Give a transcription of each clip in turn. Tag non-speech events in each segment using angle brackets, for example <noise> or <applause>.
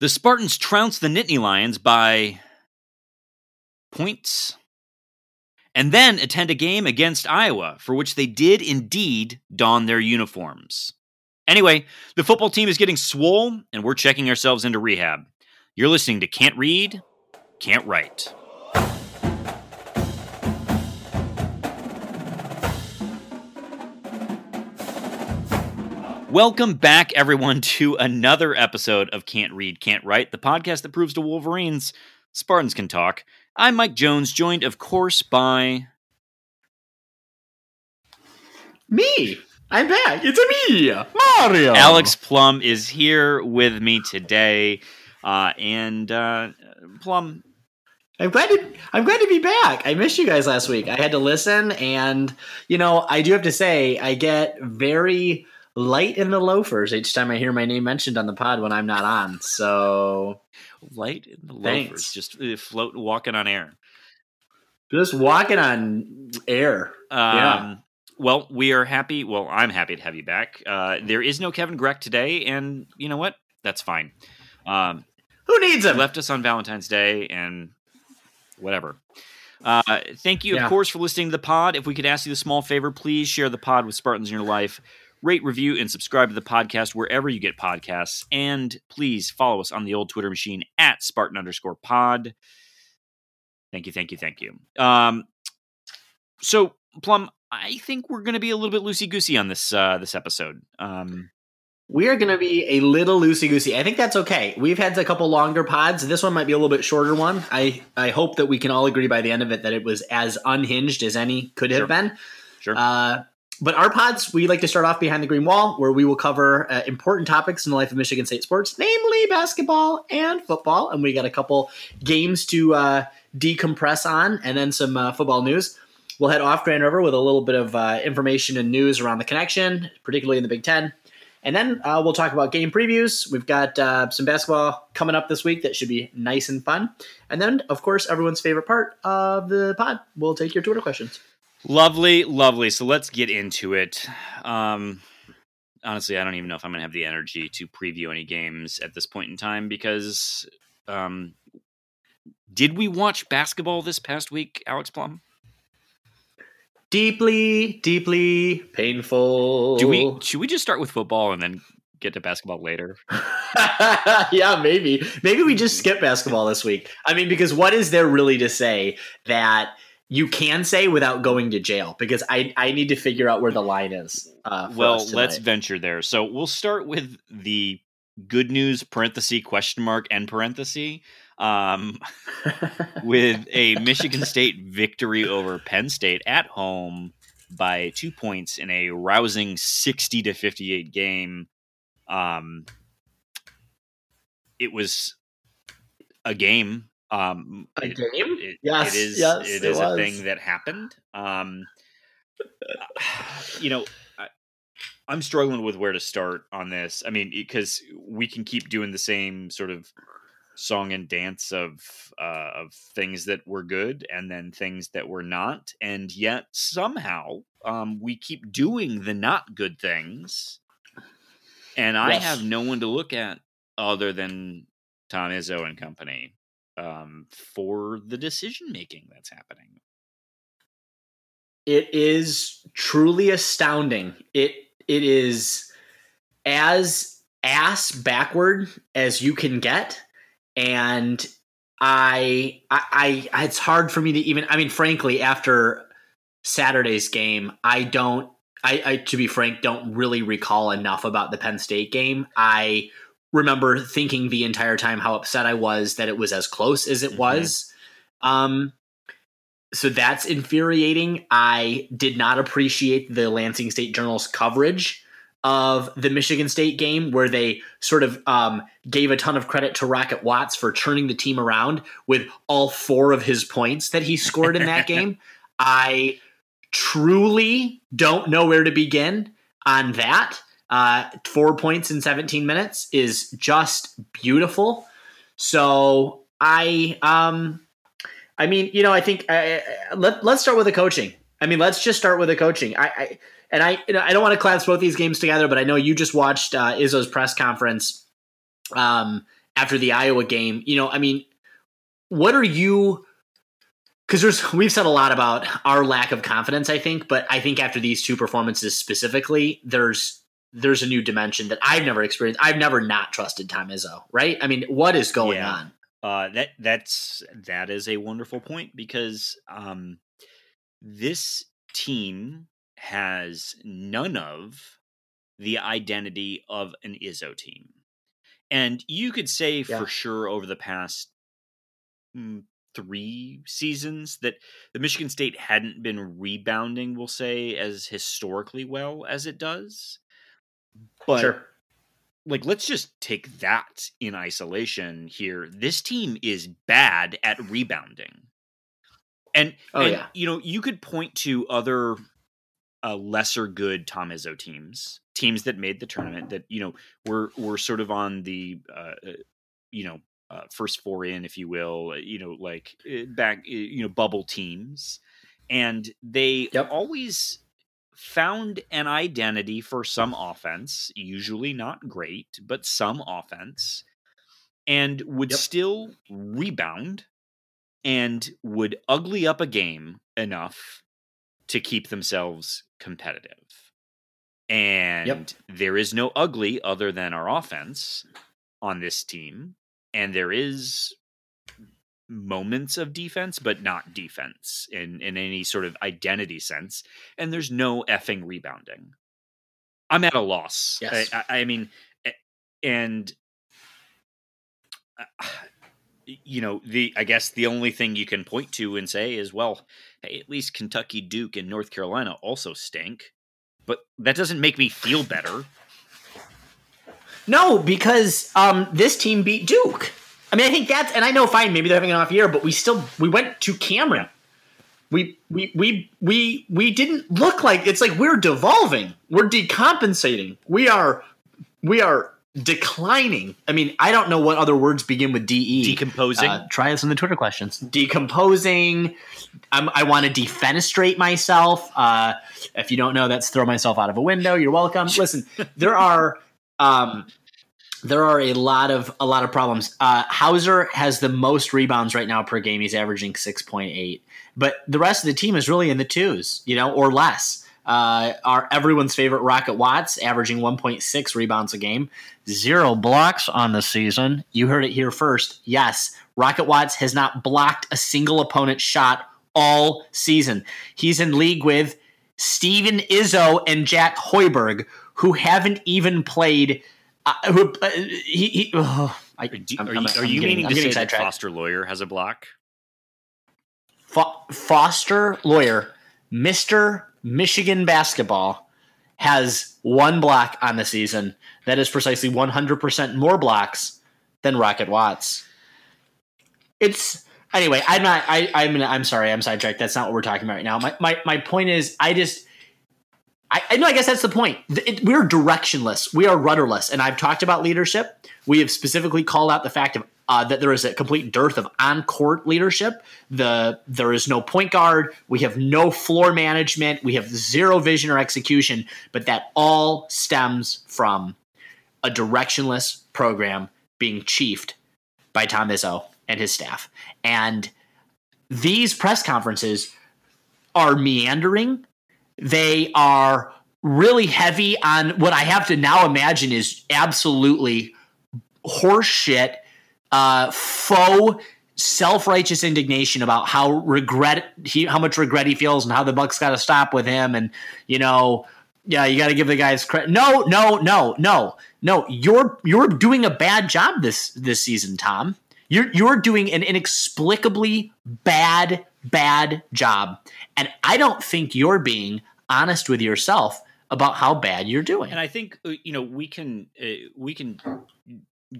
The Spartans trounced the Nittany Lions by points and then attend a game against Iowa, for which they did indeed don their uniforms. Anyway, the football team is getting swole, and we're checking ourselves into rehab. You're listening to Can't Read, Can't Write. Welcome back, everyone, to another episode of Can't Read, Can't Write, the podcast that proves to Wolverines Spartans can talk. I'm Mike Jones, joined, of course, by. Me! I'm back! It's me! Mario! Alex Plum is here with me today. Uh, and uh, Plum, I'm glad to I'm glad to be back. I missed you guys last week. I had to listen and you know, I do have to say I get very light in the loafers each time I hear my name mentioned on the pod when I'm not on. So light in the Thanks. loafers, just uh, float, walking on air. just walking on air. Um, Yeah. Well, we are happy. Well, I'm happy to have you back. Uh, there is no Kevin Greck today, and you know what? That's fine. Um, Who needs him? left us on Valentine's Day, and whatever. Uh, thank you, of course, for listening to the pod. If we could ask you the small favor, please share the pod with Spartans in your life. Rate, review, and subscribe to the podcast wherever you get podcasts. And please follow us on the old Twitter machine at Spartan underscore pod. Thank you, thank you, thank you. Um, so, Plum, I think we're going to be a little bit loosey goosey on this uh, this episode. Um, We are going to be a little loosey goosey. I think that's okay. We've had a couple longer pods. This one might be a little bit shorter one. I I hope that we can all agree by the end of it that it was as unhinged as any could have Sure. been. sure. Uh, but our pods, we like to start off behind the green wall, where we will cover uh, important topics in the life of Michigan State sports, namely basketball and football. And we got a couple games to uh, decompress on, and then some uh, football news. We'll head off Grand River with a little bit of uh, information and news around the connection, particularly in the Big Ten. And then uh, we'll talk about game previews. We've got uh, some basketball coming up this week that should be nice and fun. And then, of course, everyone's favorite part of the pod. We'll take your Twitter questions. Lovely, lovely. So let's get into it. Um, honestly, I don't even know if I'm going to have the energy to preview any games at this point in time because um, did we watch basketball this past week, Alex Plum? Deeply, deeply painful. Do we should we just start with football and then get to basketball later? <laughs> yeah, maybe. Maybe we just skip basketball this week. I mean, because what is there really to say that you can say without going to jail? Because I I need to figure out where the line is. Uh, well, let's venture there. So we'll start with the good news parenthesis question mark end parenthesis um, <laughs> with a Michigan State victory over Penn State at home by two points in a rousing sixty to fifty eight game. Um, it was a game. Um, a it- game. it, Yes, it is. yes, it it is a thing that happened. Um, <sighs> you know, I, I'm struggling with where to start on this. I mean, because we can keep doing the same sort of song and dance of uh, of things that were good and then things that were not, and yet somehow um, we keep doing the not good things. And I have no one to look at other than Tom Izzo and company um, for the decision making that's happening. It is truly astounding. It it is as ass backward as you can get, and I, I I it's hard for me to even. I mean, frankly, after Saturday's game, I don't. I, I to be frank, don't really recall enough about the Penn State game. I remember thinking the entire time how upset I was that it was as close as it Mhm. was. Um, so that's infuriating. I did not appreciate the Lansing State Journal's coverage of the Michigan State game, where they sort of um, gave a ton of credit to Rocket Watts for turning the team around with all four of his points that he scored in that <laughs> game. I truly don't know where to begin on that. Uh, four points in 17 minutes is just beautiful. So I, um, I mean, you know, I think uh, let let's start with the coaching. I mean, let's just start with the coaching. I, I and I, you know, I don't want to clasp both these games together, but I know you just watched uh, Izzo's press conference um, after the Iowa game. You know, I mean, what are you? Because there's we've said a lot about our lack of confidence, I think, but I think after these two performances specifically, there's there's a new dimension that I've never experienced. I've never not trusted Tom Izzo, right? I mean, what is going Yeah. on? Uh, that that's that is a wonderful point because um, this team has none of the identity of an Izzo team, and you could say Yeah. for sure over the past mm, three seasons that the Michigan State hadn't been rebounding. We'll say as historically well as it does, but sure. like let's just take that in isolation here this team is bad at rebounding and, Oh, and yeah. you know you could point to other uh, lesser good Tom Izzo teams teams that made the tournament that you know were were sort of on the uh, uh, you know uh, first four in if you will uh, you know like uh, back uh, you know bubble teams and they Yep. always found an identity for some offense, usually not great, but some offense, and would Yep. still rebound and would ugly up a game enough to keep themselves competitive. And there is no ugly other than our offense on this team. And there is moments of defense, but not defense in, in any sort of identity sense. And there's no effing rebounding. I'm at a loss. Yes. I, I, I mean, and uh, you know the I guess the only thing you can point to and say is, well, hey, at least Kentucky, Duke, and North Carolina also stink. But that doesn't make me feel better. No, because um, this team beat Duke. I mean, I think that's, and I know, fine, maybe they're having an off year, but we still we went to Cameron. We we we we we didn't look like it's like we're devolving. We're decompensating. We are we are declining. I mean, I don't know what other words begin with de. Decomposing. Uh, try us in the Twitter questions. Decomposing. I'm, I want to defenestrate myself. Uh, if you don't know, that's throw myself out of a window. You're welcome. Listen, there are um, there are a lot of a lot of problems. Uh, Hauser has the most rebounds right now per game. He's averaging six point eight, but the rest of the team is really in the twos, you know, or less. Uh, our everyone's favorite Rocket Watts averaging 1.6 rebounds a game, zero blocks on the season. You heard it here first. Yes, Rocket Watts has not blocked a single opponent shot all season. He's in league with Steven Izzo and Jack Hoiberg, who haven't even played. Who, uh, he, he, oh, <sighs> I, Are, do- are you, are you getting- meaning to say that. Foster Loyer has a block? Fo- Foster Loyer, Mr. Michigan basketball, has one block on the season. That is precisely 100% more blocks than Rocket Watts. It's anyway. I'm not. I, I'm. I'm sorry. I'm sidetracked. That's not what we're talking about right now. My my, my point is, I just. I, I know. I guess that's the point. It- we're directionless. We are rudderless. And I've talked about leadership. We have specifically called out the fact of uh, that there is a complete dearth of on-court leadership. The there is no point guard. We have no floor management. We have zero vision or execution. But that all stems from a directionless program being chiefed by Tom Izzo and his staff. And these press conferences are meandering. They are really heavy on what I have to now imagine is absolutely horseshit, uh, faux self-righteous indignation about how regret he how much regret he feels and how the Bucks got to stop with him and you know yeah you got to give the guys credit no no no no no you're you're doing a bad job this this season Tom you're you're doing an inexplicably bad bad job and I don't think you're being honest with yourself about how bad you're doing And I think uh, you know we can uh, we can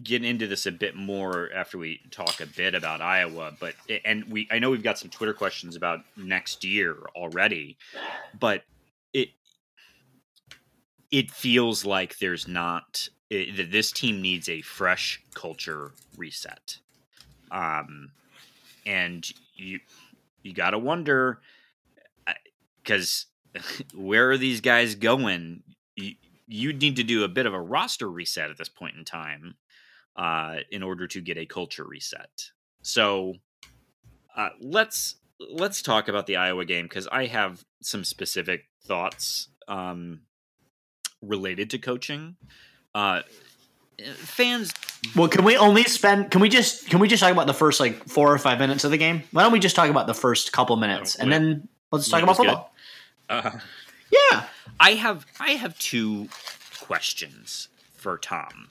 get into this a bit more after we talk a bit about Iowa, but and we I know we've got some Twitter questions about next year already, but it it feels like there's not it, that this team needs a fresh culture reset. Um and you you got to wonder cuz <laughs> where are these guys going? You, you need to do a bit of a roster reset at this point in time. uh, in order to get a culture reset. So uh, let's let's talk about the Iowa game because I have some specific thoughts um, related to coaching. Uh, fans well can we only spend can we just can we just talk about the first like four or five minutes of the game? Why don't we just talk about the first couple minutes and then let's talk about football. Uh, yeah. I have i have two questions for tom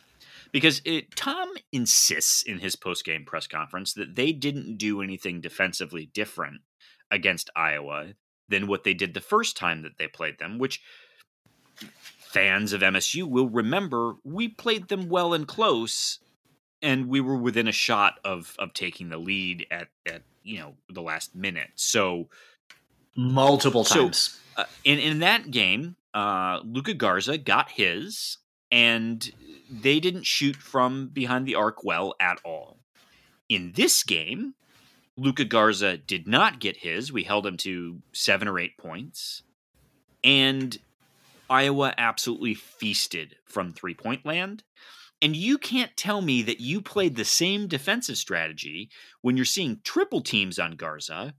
because it, tom insists in his post-game press conference that they didn't do anything defensively different against iowa than what they did the first time that they played them which fans of MSU will remember we played them well and close, and we were within a shot of of taking the lead at at you know the last minute. So multiple times. So, uh, in in that game, uh, Luka Garza got his, and they didn't shoot from behind the arc well at all. In this game, Luka Garza did not get his. We held him to seven or eight points. And Iowa absolutely feasted from three point land. And you can't tell me that you played the same defensive strategy when you're seeing triple teams on Garza.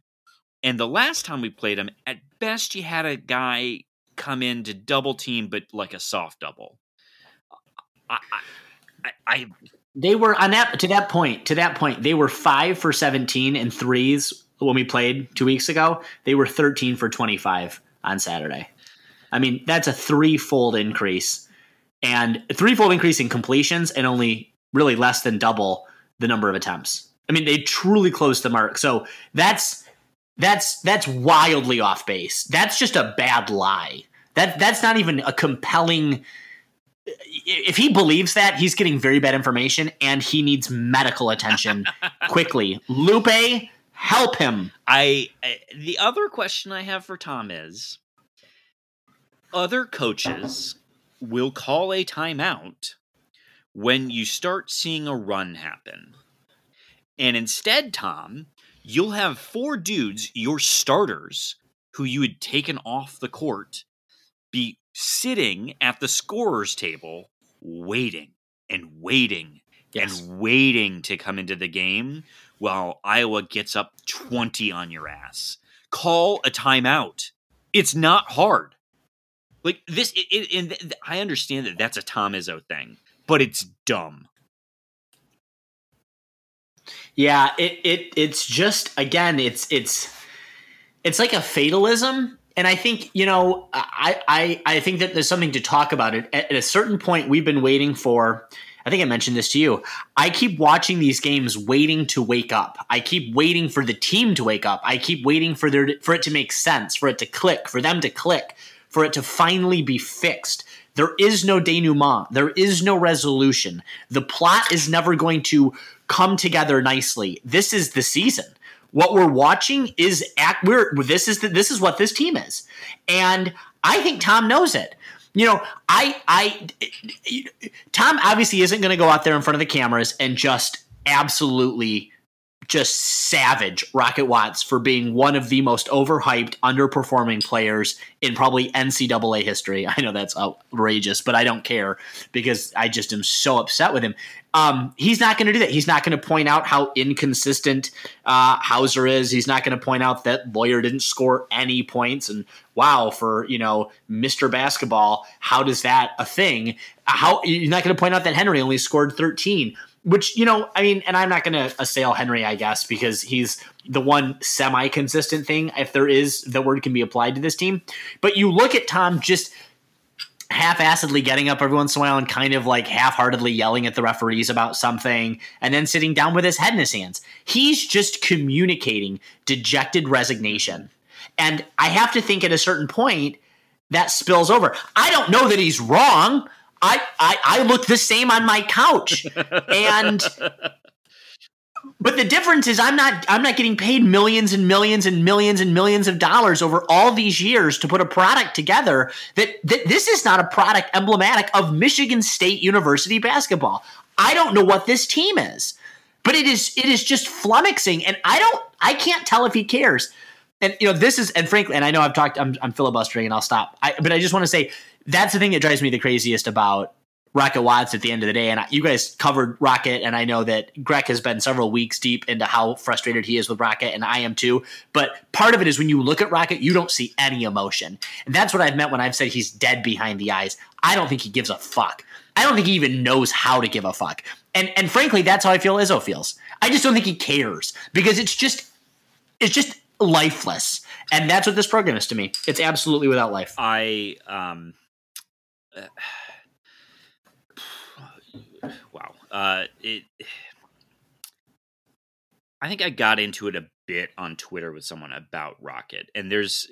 And the last time we played him, at best you had a guy come in to double team, but like a soft double. I, I, I they were on that to that point. To that point, they were five for seventeen and threes when we played two weeks ago. They were thirteen for twenty five on Saturday. I mean, that's a threefold increase and a threefold increase in completions and only really less than double the number of attempts. I mean, they truly closed the mark. So that's that's that's wildly off base. That's just a bad lie. That that's not even a compelling if he believes that, he's getting very bad information and he needs medical attention <laughs> quickly. Lupe, help him. I, I the other question I have for Tom is other coaches will call a timeout when you start seeing a run happen. And instead, Tom, you'll have four dudes, your starters, who you had taken off the court, be sitting at the scorer's table waiting and waiting yes. and waiting to come into the game while Iowa gets up 20 on your ass. Call a timeout. It's not hard. Like this, it, it, and I understand that that's a Tom Izzo thing, but it's dumb. Yeah, it it it's just again, it's it's it's like a fatalism, and I think you know, I I I think that there's something to talk about it. At, at a certain point, we've been waiting for. I think I mentioned this to you. I keep watching these games waiting to wake up. I keep waiting for the team to wake up. I keep waiting for their for it to make sense, for it to click, for them to click for it to finally be fixed. There is no denouement. There is no resolution. The plot is never going to come together nicely. This is the season. What we're watching is act. We're this is the, this is what this team is, and I think Tom knows it. You know, I I Tom obviously isn't going to go out there in front of the cameras and just absolutely just savage Rocket Watts for being one of the most overhyped, underperforming players in probably NCAA history. I know that's outrageous, but I don't care because I just am so upset with him. Um, he's not going to do that. He's not going to point out how inconsistent uh, Hauser is. He's not going to point out that Loyer didn't score any points. And wow, for you know Mr. Basketball, how does that a thing? How you're not going to point out that Henry only scored 13 which you know i mean and i'm not going to assail henry i guess because he's the one semi-consistent thing if there is the word can be applied to this team. But you look at tom just half-assedly getting up every once in a while and kind of like half-heartedly yelling at the referees about something and then sitting down with his head in his hands. He's just communicating dejected resignation. And i have to think at a certain point that spills over. I don't know that he's wrong I, I I look the same on my couch. and <laughs> but the difference is I'm not I'm not getting paid millions and millions and millions and millions of dollars over all these years to put a product together that, that this is not a product emblematic of Michigan State University basketball. I don't know what this team is. But it is it is just flummoxing and I don't I can't tell if he cares. And you know this is and frankly and I know I've talked I'm, I'm filibustering and I'll stop. I, but I just want to say that's the thing that drives me the craziest about Rocket Watts at the end of the day. And you guys covered Rocket, and I know that Greg has been several weeks deep into how frustrated he is with Rocket, and I am too. But part of it is when you look at Rocket, you don't see any emotion. And that's what I've meant when I've said he's dead behind the eyes. I don't think he gives a fuck. I don't think he even knows how to give a fuck. And and frankly, that's how I feel Izzo feels. I just don't think he cares because it's just it's just lifeless. And that's what this program is to me. It's absolutely without life. I um uh, <sighs> wow. Uh, it. <sighs> I think I got into it a bit on Twitter with someone about Rocket, and there's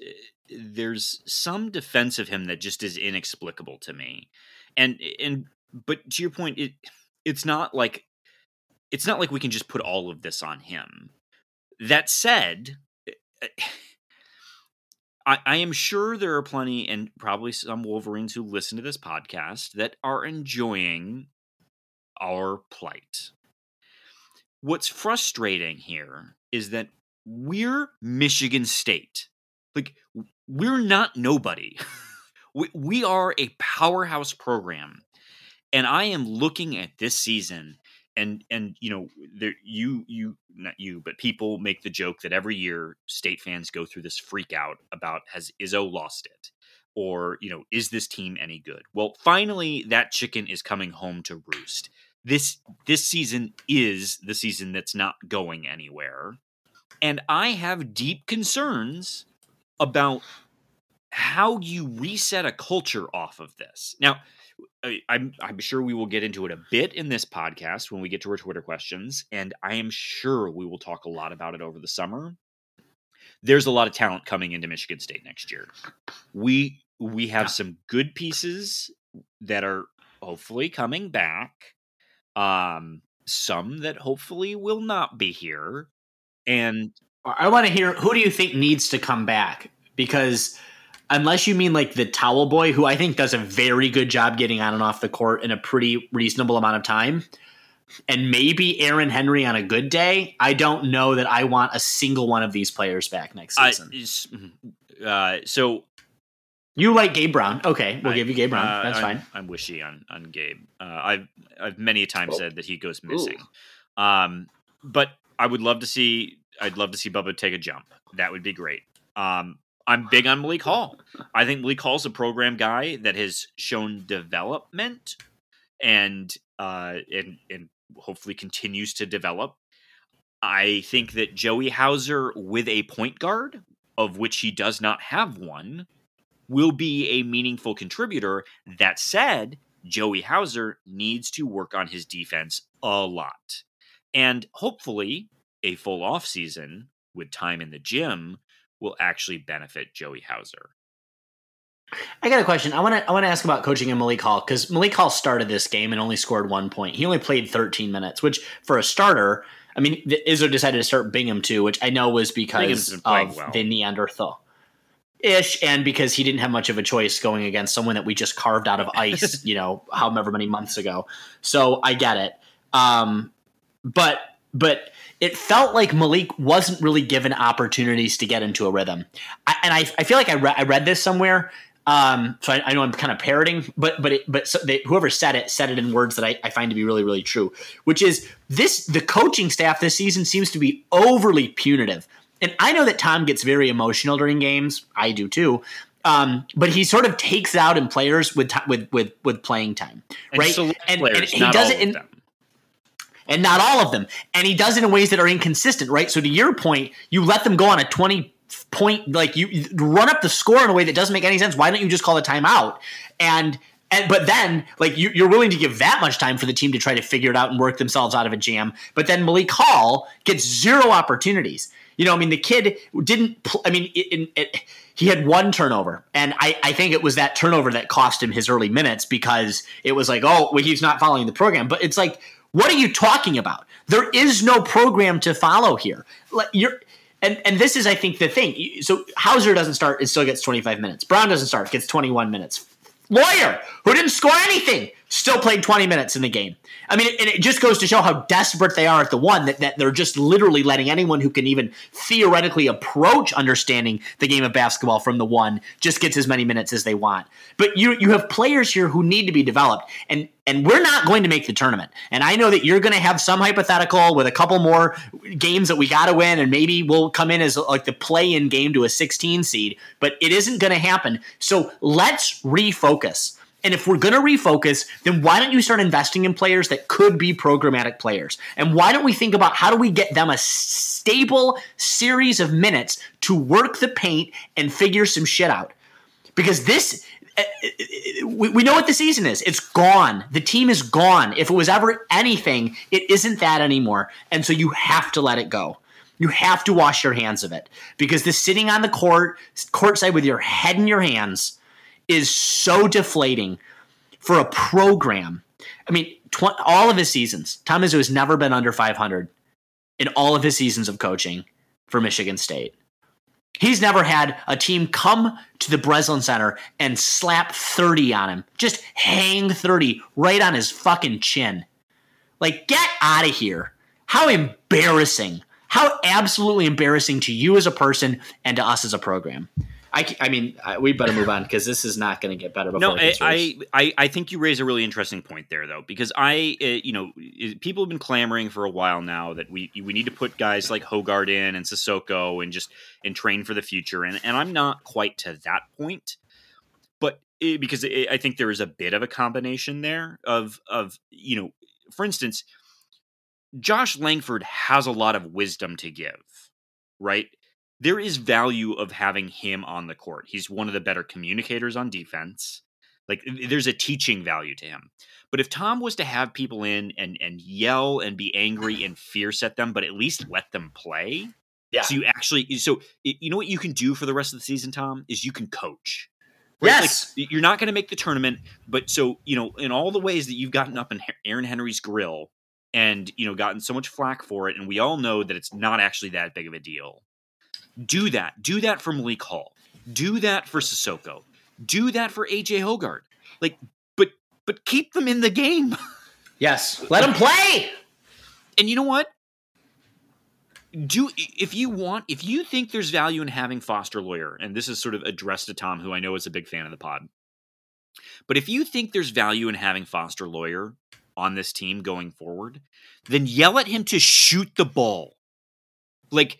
there's some defense of him that just is inexplicable to me, and and but to your point, it it's not like it's not like we can just put all of this on him. That said. I, I, am sure there are plenty and probably some Wolverines who listen to this podcast that are enjoying our plight. What's frustrating here is that we're Michigan State. Like, we're not nobody. <laughs> we, we are a powerhouse program. And I am looking at this season and and you know there you you not you but people make the joke that every year state fans go through this freak out about has Izzo lost it? or you know is this team any good? Well finally that chicken is coming home to roost. This this season is the season that's not going anywhere and i have deep concerns about how you reset a culture off of this. Now I'm, I'm sure we will get into it a bit in this podcast when we get to our Twitter questions, and I am sure we will talk a lot about it over the summer. There's a lot of talent coming into Michigan State next year. We we have some good pieces that are hopefully coming back um, some that hopefully will not be here. And I want to hear who do you think needs to come back? Because unless you mean like the towel boy, who I think does a very good job getting on and off the court in a pretty reasonable amount of time, and maybe Aaron Henry on a good day, I don't know that I want a single one of these players back next season. Mm-hmm. Uh, so you like Gabe Brown? Okay, we'll I, give you Gabe Brown. Uh, That's I'm, fine. I'm wishy on on Gabe. Uh, I've I've many times oh. said that he goes missing. Um, but I would love to see. I'd love to see Bubba take a jump. That would be great. Um, I'm big on Malik Hall. I think Malik Hall's a program guy that has shown development and uh, and and hopefully continues to develop. I think that Joey Hauser with a point guard, of which he does not have one, will be a meaningful contributor. That said, Joey Hauser needs to work on his defense a lot. And hopefully, a full off season with time in the gym will actually benefit Joey Hauser. I got a question. I want to I want to ask about coaching in Malik Hall because Malik Hall started this game and only scored one point. He only played 13 minutes, which for a starter, I mean, Izzo decided to start Bingham too, which I know was because of well. the Neanderthal ish and because he didn't have much of a choice going against someone that we just carved out of <laughs> ice you know however many months ago so i get it um, but but it felt like malik wasn't really given opportunities to get into a rhythm I, and I, I feel like I, re- I read this somewhere um, so I, I, know I'm kind of parroting, but but it, but so they, whoever said it said it in words that I, I, find to be really really true, which is this: the coaching staff this season seems to be overly punitive and I know that Tom gets very emotional during games. I do too. Um, but he sort of takes out in players with t- with with with playing time, right? And, and, players, and he does it in, and not all of them. And he does it in ways that are inconsistent, right? So to your point, you let them go on a twenty point, like you, run up the score in a way that doesn't make any sense. Why don't you just call a timeout? And and but then like you, are willing to give that much time for the team to try to figure it out and work themselves out of a jam. But then Malik Hall gets zero opportunities. You know, I mean, the kid didn't. Pl- I mean, it, it, he had one turnover, and I, I think it was that turnover that cost him his early minutes because it was like, oh, well, he's not following the program. But it's like, what are you talking about? There is no program to follow here. You're. And, and this is, I think, the thing. So Hauser doesn't start; it still gets 25 minutes. Brown doesn't start; it gets 21 minutes. Loyer, who didn't score anything, still played 20 minutes in the game. I mean, and it just goes to show how desperate they are at the one that, that they're just literally letting anyone who can even theoretically approach understanding the game of basketball from the one just gets as many minutes as they want. But you you have players here who need to be developed, and and we're not going to make the tournament. And I know that you're going to have some hypothetical with a couple more games that we got to win, and maybe we'll come in as like the play-in game to a 16 seed. But it isn't going to happen. So let's refocus. And if we're going to refocus, then why don't you start investing in players that could be programmatic players? And why don't we think about how do we get them a stable series of minutes to work the paint and figure some shit out? Because this, eh, eh, eh, we know what the season is. It's gone. The team is gone. If it was ever anything, it isn't that anymore. And so you have to let it go. You have to wash your hands of it because the sitting on the court, courtside with your head in your hands, is so deflating for a program. I mean, tw- all of his seasons, Tom Izzo has never been under 500 in all of his seasons of coaching for Michigan State. He's never had a team come to the Breslin Center and slap 30 on him. Just hang 30 right on his fucking chin. Like, get out of here. How embarrassing. How absolutely embarrassing to you as a person and to us as a program. I, I mean, we better move on because this is not going to get better. no, I, I, I, I think you raise a really interesting point there, though, because I, uh, you know, eh, people have been clamoring for a while now that we we need to put guys like Hoggard in and Sissoko and just and train for the future, and and I'm not quite to that point, but it, because it, I think there is a bit of a combination there of of you know, for instance, Josh Langford has a lot of wisdom to give, right? There is value of having him on the court. He's one of the better communicators on defense. Like there's a teaching value to him. But if Tom was to have people in and and yell and be angry and fierce at them, but at least let them play. Yeah. So you actually so you know what you can do for the rest of the season, Tom, is you can coach. Right? Yes. Like, you're not going to make the tournament, but so, you know, in all the ways that you've gotten up in Aaron Henry's grill and, you know, gotten so much flack for it, and we all know that it's not actually that big of a deal do that. Do that for Malik Hall. Do that for Sissoko. Do that for AJ Hoggard. Like, but but keep them in the game. <laughs> Yes, let them play. And you know what? Do if you want, if you think there's value in having Foster Loyer, and this is sort of addressed to Tom, who I know is a big fan of the pod. But if you think there's value in having Foster Loyer on this team going forward, then yell at him to shoot the ball. Like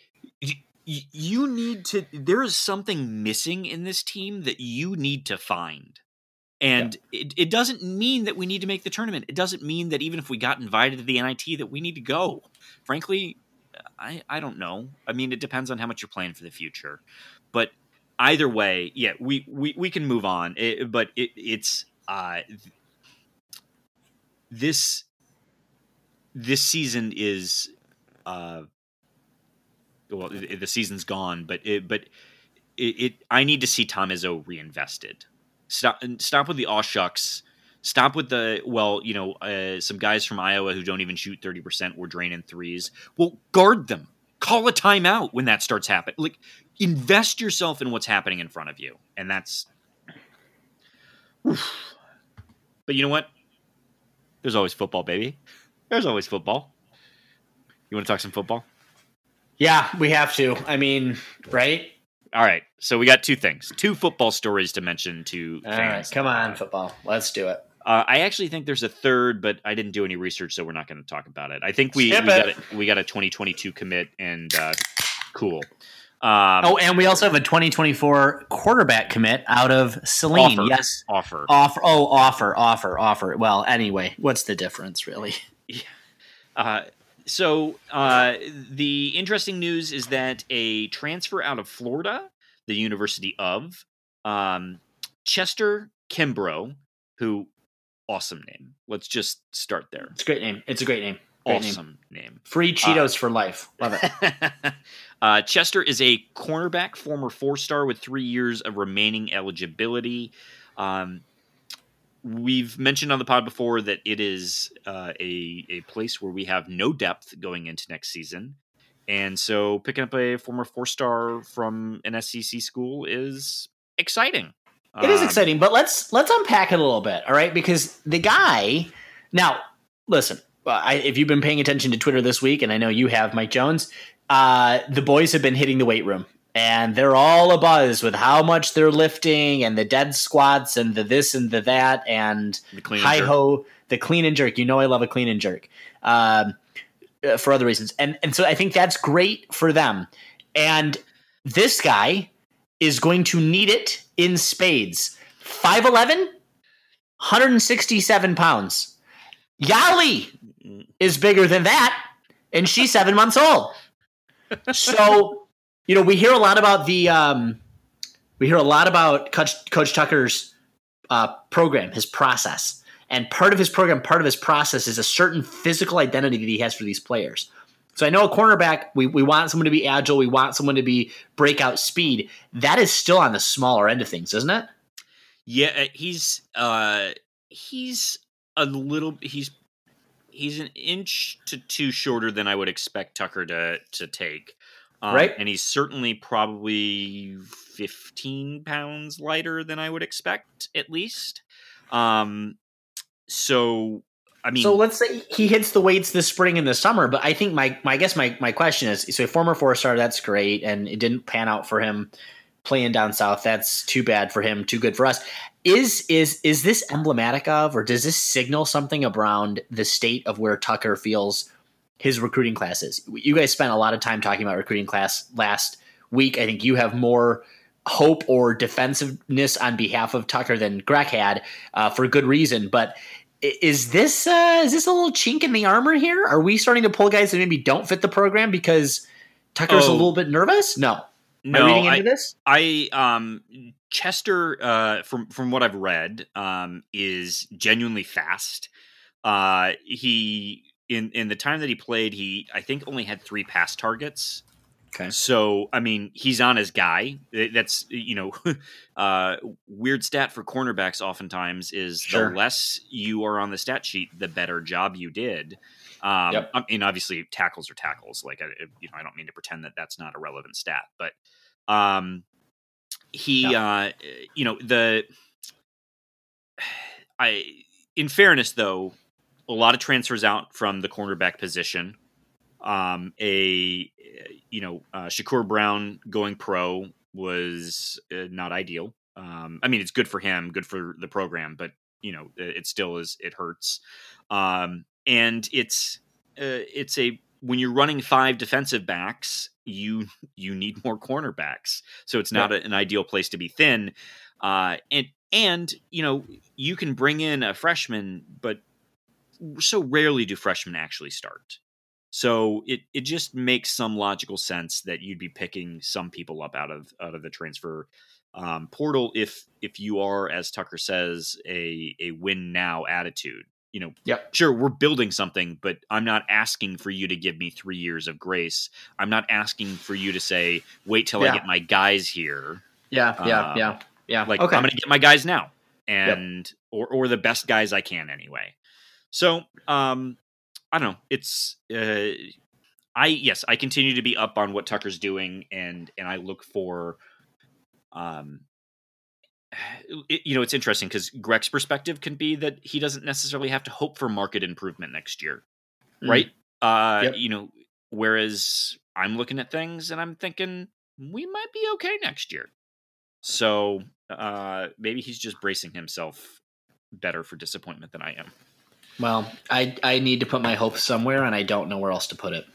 you need to there is something missing in this team that you need to find. And yeah. it, it doesn't mean that we need to make the tournament. It doesn't mean that even if we got invited to the nit that we need to go. Frankly i i don't know. I mean it depends on how much you're playing for the future. But either way yeah we we, we can move on. It, but it, it's uh this this season is uh well, the season's gone, but it, but it, it, I need to see Tom Izzo reinvested. Stop, stop with the aw shucks. Stop with the well, you know, uh, some guys from Iowa who don't even shoot thirty percent were draining threes. Well, guard them. Call a timeout when that starts happening. Like, invest yourself in what's happening in front of you, and that's. Oof. But you know what? There's always football, baby. There's always football. You want to talk some football? Yeah, we have to. I mean, right? All right. So we got two things, two football stories to mention to All fans. Right, come on, football. Let's do it. Uh, I actually think there's a third, but I didn't do any research, so we're not going to talk about it. I think we, we got, a, we got a 2022 commit, and uh, cool. Um, oh, and we also have a 2024 quarterback commit out of Saline. Offer, yes, offer, offer. Oh, offer, offer, offer. Well, anyway, what's the difference, really? <laughs> Yeah. Uh, so uh, the interesting news is that a transfer out of Florida, the University of um, Chester Kimbrough, who awesome name. Let's just start there. It's a great name. It's a great name. Great awesome name. name. Free Cheetos uh, for life. Love it. <laughs> uh, Chester is a cornerback, former four star with three years of remaining eligibility. Um, we've mentioned on the pod before that it is uh, a a place where we have no depth going into next season, and so picking up a former four star from an SEC school is exciting. It is um, exciting, but let's let's unpack it a little bit, all right? Because the guy now, listen, I, if you've been paying attention to Twitter this week, and I know you have, Mike Jones, uh, the boys have been hitting the weight room, and they're all abuzz with how much they're lifting, and the dead squats, and the this and the that, and hi ho, the clean and jerk. You know, I love a clean and jerk um, uh, for other reasons, and and so I think that's great for them. And this guy is going to need it in spades. 5'11, 167 pounds. Yali is bigger than that, and she's seven months old. So, you know, we hear a lot about the um, we hear a lot about Coach, Coach Tucker's uh, program, his process, and part of his program, part of his process is a certain physical identity that he has for these players. So I know a cornerback, we, we want someone to be agile, we want someone to be breakout speed. That is still on the smaller end of things, isn't it? Yeah, uh, he's uh he's a little he's he's an inch to two shorter than I would expect Tucker to to take. Um, right. And he's certainly probably 15 pounds lighter than I would expect, at least. Um, so I mean, so let's say he hits the weights this spring and the summer, but I think my, my I guess my, my question is so a former four star, that's great, and it didn't pan out for him playing down south. That's too bad for him, too good for us. Is is is this emblematic of, or does this signal something around the state of where Tucker feels his recruiting classes. You guys spent a lot of time talking about recruiting class last week. I think you have more hope or defensiveness on behalf of Tucker than Greg had uh, for good reason, but is this uh, is this a little chink in the armor here? Are we starting to pull guys that maybe don't fit the program because Tucker's oh, a little bit nervous? No, no. I reading into I, this? I um Chester uh, from from what I've read um is genuinely fast. Uh, he in in the time that he played, he I think only had three pass targets Okay. So, I mean, he's on his guy. That's, you know, <laughs> uh, weird stat for cornerbacks oftentimes is sure. the less you are on the stat sheet, the better job you did. Um, yep. I mean, obviously, tackles are tackles. Like, I, you know, I don't mean to pretend that that's not a relevant stat, but um, he, uh, you know, the, <sighs> I, in fairness, though, a lot of transfers out from the cornerback position um, a you know uh, Shakur Brown going pro was uh, not ideal. Um, I mean, it's good for him, good for the program, but you know, it still is. It hurts, um, and it's uh, it's a when you're running five defensive backs, you you need more cornerbacks. So it's not a, an ideal place to be thin. Uh, and and you know you can bring in a freshman, but so rarely do freshmen actually start. So it it just makes some logical sense that you'd be picking some people up out of out of the transfer um, portal if if you are, as Tucker says, a a win now attitude. You know, yep. sure, we're building something, but I'm not asking for you to give me three years of grace. I'm not asking for you to say, wait till yeah. I get my guys here. Yeah, yeah, um, yeah, yeah. Like okay. I'm going to get my guys now, and yep. or or the best guys I can anyway. So, um, I don't know. It's uh, I yes, I continue to be up on what Tucker's doing, and and I look for, um, <sighs> it, you know, it's interesting because Greg's perspective can be that he doesn't necessarily have to hope for market improvement next year, mm. right? Uh, yep. you know, whereas I'm looking at things and I'm thinking we might be okay next year. So uh, maybe he's just bracing himself better for disappointment than I am. Well, I I need to put my hope somewhere, and I don't know where else to put it.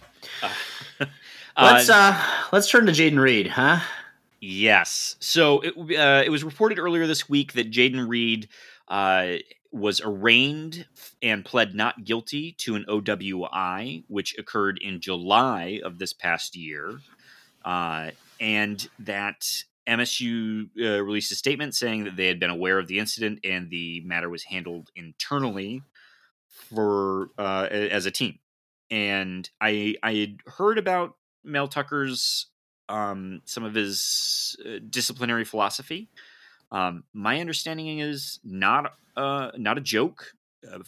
<laughs> Uh, let's uh, let's turn to Jayden Reed, huh? Yes. So it uh, it was reported earlier this week that Jayden Reed uh, was arraigned and pled not guilty to an OWI, which occurred in July of this past year, uh, and that MSU uh, released a statement saying that they had been aware of the incident and the matter was handled internally for uh, as a team. And I I had heard about Mel Tucker's um, some of his uh, disciplinary philosophy. Um, my understanding is not uh, not a joke. Uh,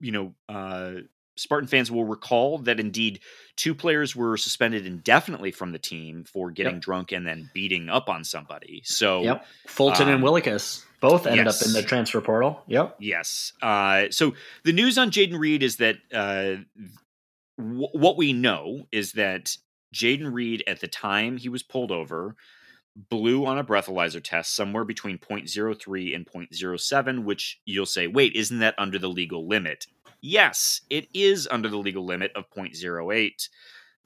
you know, uh, Spartan fans will recall that indeed two players were suspended indefinitely from the team for getting yep. drunk and then beating up on somebody. So, yep, Fulton um, and Willikis. Both ended Yes. up in the transfer portal. Yep. Yes. Uh, so the news on Jayden Reed is that uh, w- what we know is that Jayden Reed, at the time he was pulled over, blew on a breathalyzer test somewhere between 0.03 and 0.07, which you'll say, wait, isn't that under the legal limit? Yes, it is under the legal limit of 0.08.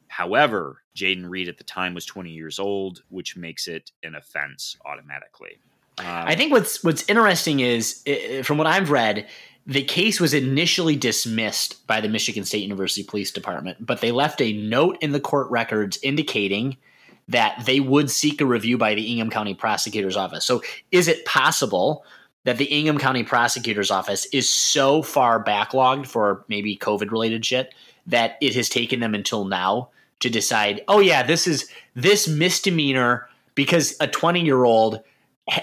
However, Jayden Reed at the time was 20 years old, which makes it an offense automatically. Um, I think what's what's interesting is, from what I've read, the case was initially dismissed by the Michigan State University Police Department, but they left a note in the court records indicating that they would seek a review by the Ingham County Prosecutor's Office. So, is it possible that the Ingham County Prosecutor's Office is so far backlogged for maybe COVID related shit that it has taken them until now to decide, oh yeah, this is this misdemeanor because a 20 year old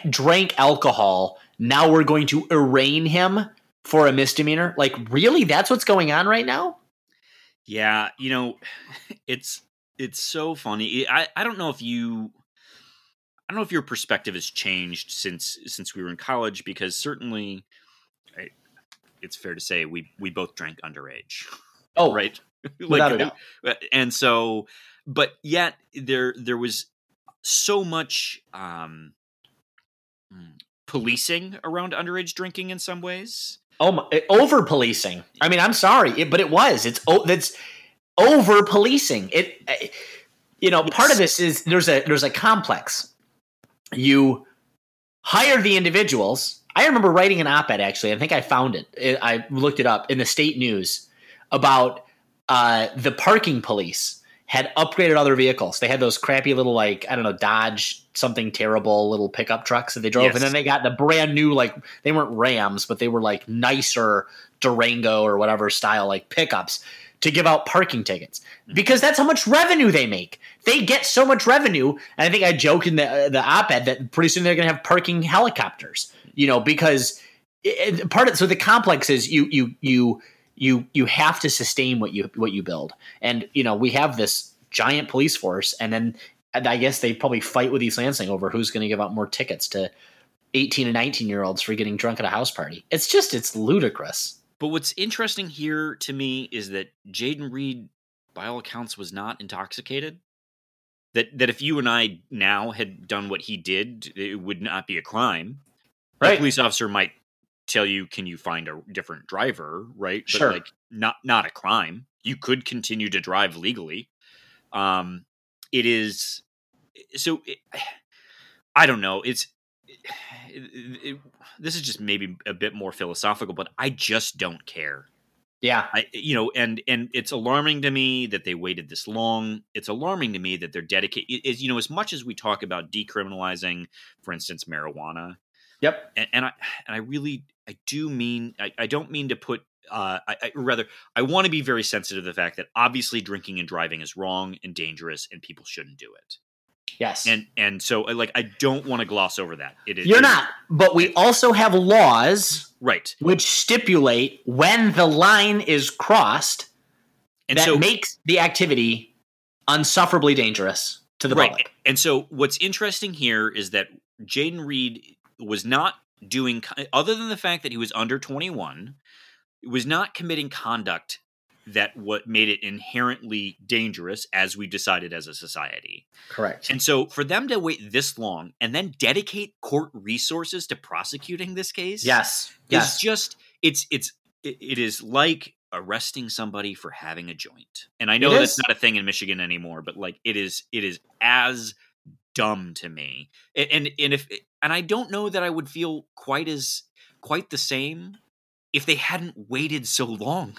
drank alcohol. Now we're going to arraign him for a misdemeanor. Like, really? That's what's going on right now? Yeah, you know, <sighs> it's it's so funny. I I don't know if you I don't know if your perspective has changed since since we were in college because certainly I, it's fair to say we we both drank underage, Oh, <laughs> right? Without a doubt. uh, and so but yet there there was so much um mm, policing around underage drinking in some ways. Oh, my, over policing. I mean, I'm sorry, it, but it was. It's that's over policing. It, uh, you know, part of this is there's a there's a complex. You hire the individuals. I remember writing an op-ed. Actually, I think I found it. It- I looked it up in the state news about uh, the parking police had upgraded other vehicles. They had those crappy little like I don't know Dodge something terrible little pickup trucks that they drove, Yes. and then they got the brand new like they weren't Rams, but they were like nicer Durango or whatever style like pickups to give out parking tickets mm-hmm. because that's how much revenue they make. They get so much revenue, and I think I joked in the uh, the op-ed that pretty soon they're going to have parking helicopters. You know, because it, it- part of so the complex is you you you you you have to sustain what you what you build, and you know we have this giant police force, and then and I guess they probably fight with East Lansing over who's going to give out more tickets to. 18 and 19 year olds for getting drunk at a house party. It's just, it's ludicrous. But what's interesting here to me is that Jayden Reed, by all accounts, was not intoxicated. That that if you and I now had done what he did, it would not be a crime. A Right. police officer might tell you, "Can you find a different driver?" Right? Sure. But like, not not a crime. You could continue to drive legally. Um, it is so. It, <sighs> I don't know. It's it- it- this is just maybe a bit more philosophical, but I just don't care. Yeah. I you know, and and it's alarming to me that they waited this long. It's alarming to me that they're dedicated. Is you know, as much as we talk about decriminalizing, for instance, marijuana, Yep. and, and I and I really I do mean I, I don't mean to put uh, I, I rather I want to be very sensitive to the fact that obviously drinking and driving is wrong and dangerous and people shouldn't do it. Yes. And and so uh, like I don't want to gloss over that. It is You're not. But we also have laws right. which stipulate when the line is crossed And that so makes the activity unsufferably dangerous to the right. public. And so what's interesting here is that Jayden Reed was not doing other than the fact that he was under 21 was not committing conduct that what made it inherently dangerous as we decided as a society. Correct. And so for them to wait this long and then dedicate court resources to prosecuting this case yes. is Yes. just it's it's it, it is like arresting somebody for having a joint. And I know that's not a thing in Michigan anymore, but like it is it is as dumb to me. A- And and if and I don't know that I would feel quite as quite the same if they hadn't waited so long.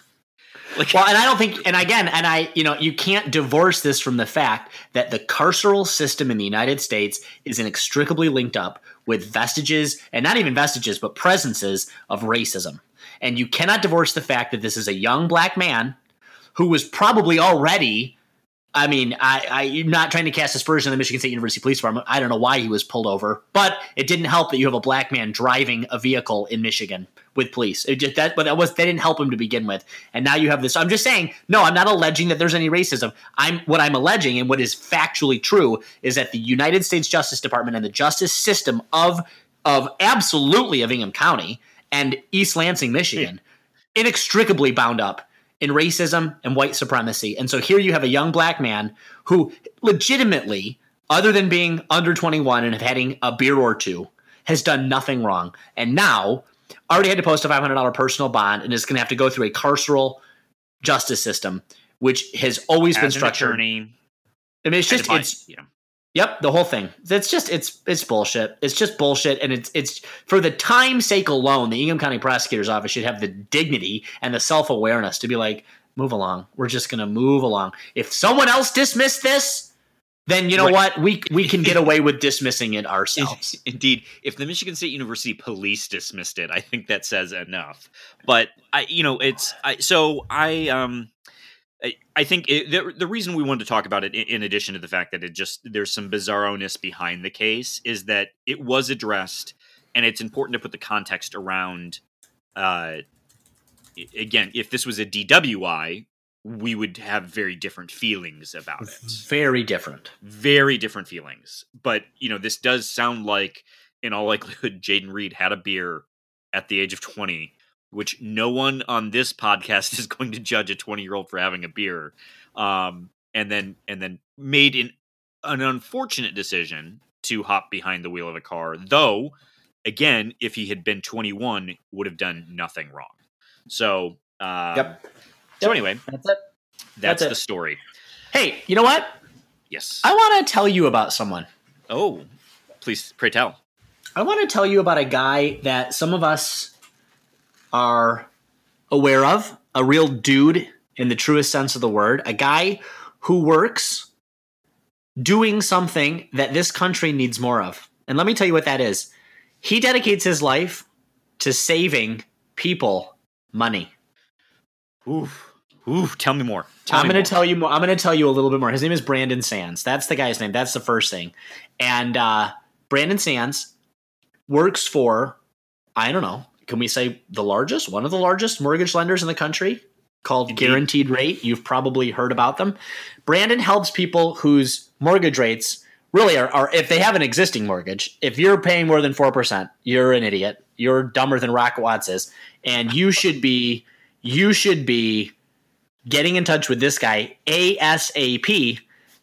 Like Well, and I don't think, and again, and I, you know, you can't divorce this from the fact that the carceral system in the United States is inextricably linked up with vestiges, and not even vestiges, but presences of racism. And you cannot divorce the fact that this is a young black man who was probably already. I mean, I, I, I'm not trying to cast aspersion on the Michigan State University Police Department. I don't know why he was pulled over, but it didn't help that you have a black man driving a vehicle in Michigan with police. It just that, but that was that didn't help him to begin with, and now you have this. I'm just saying, no, I'm not alleging that there's any racism. I'm what I'm alleging, and what is factually true, is that the United States Justice Department and the justice system of of absolutely of Ingham County and East Lansing, Michigan, hmm. inextricably bound up in racism and white supremacy. And so here you have a young black man who legitimately, other than being under 21 and having a beer or two, has done nothing wrong. And now already had to post a $500 personal bond and is going to have to go through a carceral justice system, which has always As been an structured. attorney, I mean, it's just it's. Yep, the whole thing. It's just it's it's bullshit. It's just bullshit, and it's it's for the time sake alone. The Ingham County Prosecutor's Office should have the dignity and the self awareness to be like, move along. We're just gonna move along. If someone else dismissed this, then you know Right. what we we can get away with dismissing it <laughs> ourselves. Indeed, if the Michigan State University police dismissed it, I think that says enough. But I, you know, it's I, so I um. I- I think it, the, the reason we wanted to talk about it, in, in addition to the fact that it just there's some bizarroness behind the case, is that it was addressed, and it's important to put the context around. Uh, again, if this was a DWI, we would have very different feelings about it Very different. very different feelings. But you know, this does sound like, in all likelihood, Jayden Reed had a beer at the age of twenty, which no one on this podcast <laughs> is going to judge a twenty-year-old for having a beer. Um, and then and then made an an unfortunate decision to hop behind the wheel of a car. Though, again, if he had been twenty-one, would have done nothing wrong. So, um, Yep. So Yep. anyway, That's it. that's, That's it. the story. Hey, you know what? Yes. I want to tell you about someone. oh, please, pray tell. I want to tell you about a guy that some of us are aware of, a real dude in the truest sense of the word, a guy who works doing something that this country needs more of. And let me tell you what that is. He dedicates his life to saving people money. Oof. Oof. Tell me more. Tell I'm going to tell you more. I'm going to tell you a little bit more. His name is Brandon Sands. That's the guy's name. That's the first thing. And uh, Brandon Sands works for, I don't know, can we say the largest, one of the largest mortgage lenders in the country called Indeed. Guaranteed Rate. You've probably heard about them. Brandon helps people whose mortgage rates really are, are if they have an existing mortgage, if you're paying more than 4%, you're an idiot. You're dumber than Rocket Watts is. And you should be, you should be getting in touch with this guy ASAP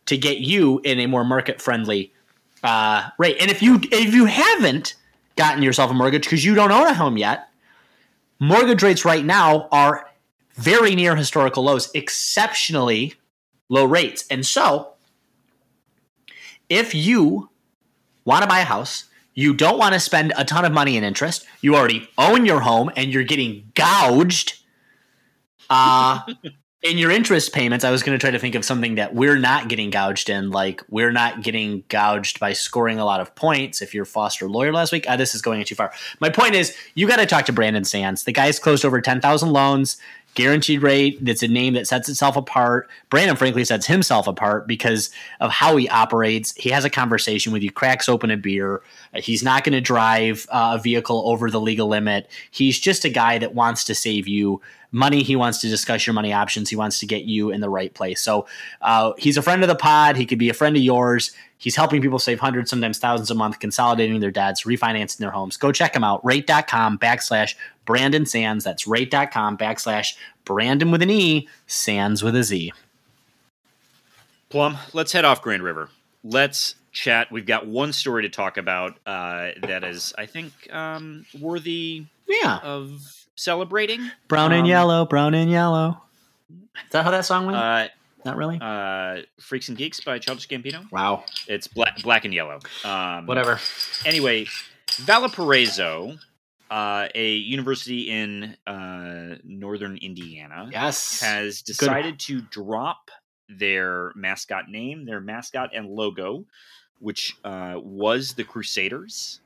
to get you in a more market friendly uh, rate. And if you if you haven't gotten yourself a mortgage because you don't own a home yet, mortgage rates right now are very near historical lows, exceptionally low rates. And so, if you want to buy a house, you don't want to spend a ton of money in interest, you already own your home and you're getting gouged uh, <laughs> in your interest payments, I was going to try to think of something that we're not getting gouged in, like we're not getting gouged by scoring a lot of points. If you're Foster Loyer last week, uh, this is going too far. My point is, you got to talk to Brandon Sands. The guy's closed over ten thousand loans, guaranteed rate. That's a name that sets itself apart. Brandon, frankly, sets himself apart because of how he operates. He has a conversation with you, cracks open a beer. He's not going to drive uh, a vehicle over the legal limit. He's just a guy that wants to save you money. He wants to discuss your money options. He wants to get you in the right place. So uh, he's a friend of the pod. He could be a friend of yours. He's helping people save hundreds, sometimes thousands a month, consolidating their debts, refinancing their homes. Go check him out. Rate.com backslash Brandon Sands. That's rate.com backslash Brandon with an E, Sands with a Z. Plum, let's head off Grand River. Let's chat. We've got one story to talk about uh, that is, I think, um, worthy Yeah. of celebrating. Brown and Um, yellow, brown and yellow. Is that how that song went? Uh, Not really. uh, Freaks and Geeks by Childish Gambino. wow. It's black, black and yellow. Um, Whatever. Anyway, Valparaiso, uh, a university in uh, northern Indiana, Yes. has decided to drop their mascot name, their mascot and logo, which uh, was the Crusaders.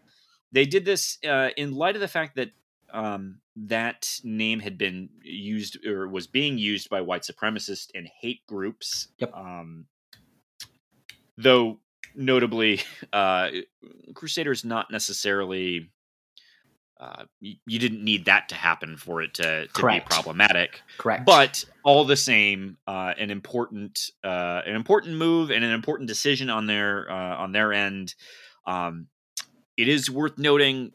They did this uh, in light of the fact that um, that name had been used or was being used by white supremacist and hate groups. Yep. Um, though notably, <laughs> uh, Crusaders not necessarily. Uh, you, you didn't need that to happen for it to, to be problematic Correct. but all the same, uh, an important uh, an important move and an important decision on their uh, on their end. Um, it is worth noting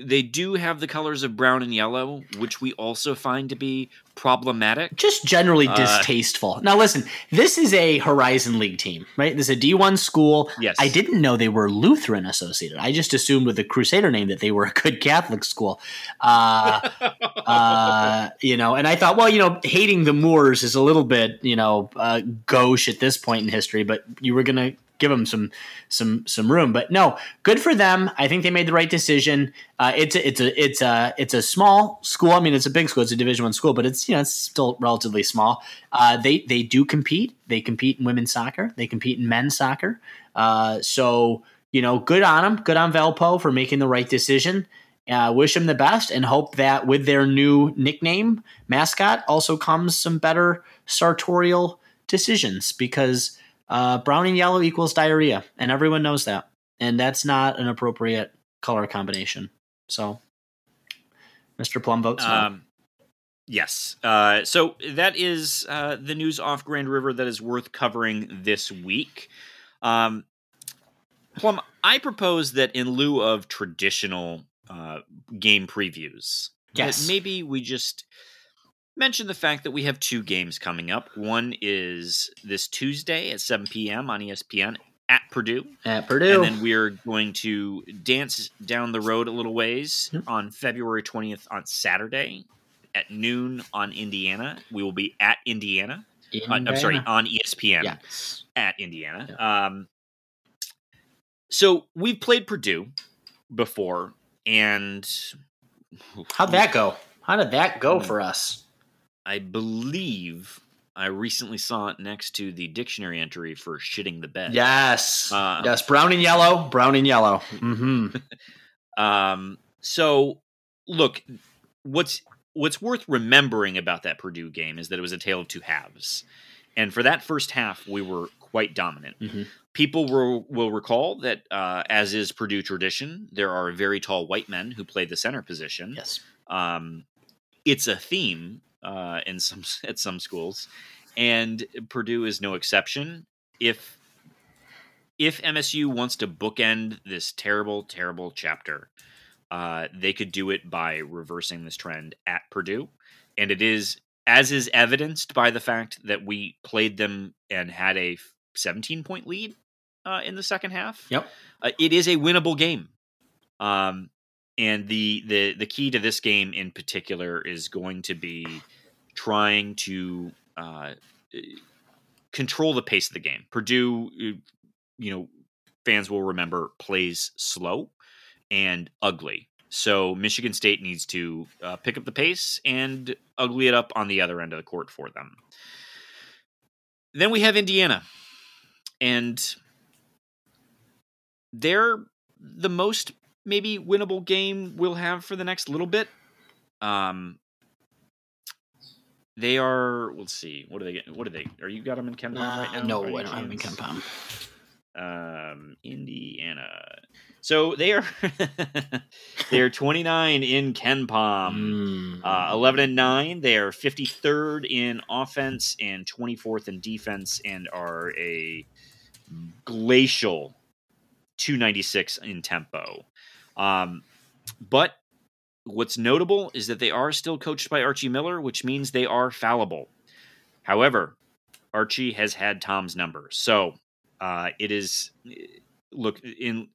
they do have the colors of brown and yellow, which we also find to be problematic. Just generally Uh, distasteful. now, listen, this is a Horizon League team, right? This is a D1 school. Yes. I didn't know they were Lutheran associated. I just assumed with the Crusader name that they were a good Catholic school. Uh, <laughs> uh, you know, and I thought, well, you know, hating the Moors is a little bit, you know, uh, gauche at this point in history, but you were going to give them some some some room. But no, good for them. I think they made the right decision. Uh, it's a, it's a it's a it's a small school. I mean, it's a big school. It's a Division One school, but it's you know it's still relatively small. Uh, they they do compete. They compete in women's soccer. They compete in men's soccer. Uh, so you know, good on them. Good on Valpo for making the right decision. Uh, wish them the best and hope that with their new nickname mascot also comes some better sartorial decisions because uh, brown and yellow equals diarrhea, and everyone knows that, and that's not an appropriate color combination. So, Mr. Plum votes no. Um, yes. Uh, so that is uh, the news off Grand River that is worth covering this week. Um, Plum, I propose that in lieu of traditional uh, game previews, that Yes. maybe we just mention the fact that we have two games coming up. One is this Tuesday at 7 p.m. on ESPN at Purdue. At Purdue, And then we're going to dance down the road a little ways Yep. on February 20th on Saturday at noon on Indiana. We will be at Indiana. Uh, I'm sorry, on ESPN Yes. at Indiana. Um, so we've played Purdue before, and How'd that go? How did that go Hmm. for us? I believe I recently saw it next to the dictionary entry for shitting the bed. Yes. Uh, yes. Brown and yellow. Brown and yellow. Mm-hmm. <laughs> Um, so look, what's what's worth remembering about that Purdue game is that it was a tale of two halves. And for that first half, we were quite dominant. Mhm. People will, will recall that, uh, as is Purdue tradition, there are very tall white men who play the center position. Yes. Um, it's a theme uh, in some <laughs> at some schools, and Purdue is no exception. If if MSU wants to bookend this terrible, terrible chapter, uh, they could do it by reversing this trend at Purdue, and it is as is evidenced by the fact that we played them and had a 17 point lead uh, in the second half. Yep. Uh, it is a winnable game. Um, and the, the the key to this game in particular is going to be trying to uh, control the pace of the game. Purdue, uh, you know, fans will remember plays slow and ugly. So Michigan State needs to uh, pick up the pace and ugly it up on the other end of the court for them. Then we have Indiana, and they're the most maybe winnable game we'll have for the next little bit. Um, they are. Let's see. What are they? What are they? Are you got them in KenPom right now? Uh, no, I don't have chance? KenPom. um, Indiana. So they are <laughs> they are 29 in KenPom. Mm. Uh, 11 and 9. They are 53rd in offense and 24th in defense and are a glacial 296 in tempo. Um, but what's notable is that they are still coached by Archie Miller, which means they are fallible. However, Archie has had Tom's number. So uh, it is look in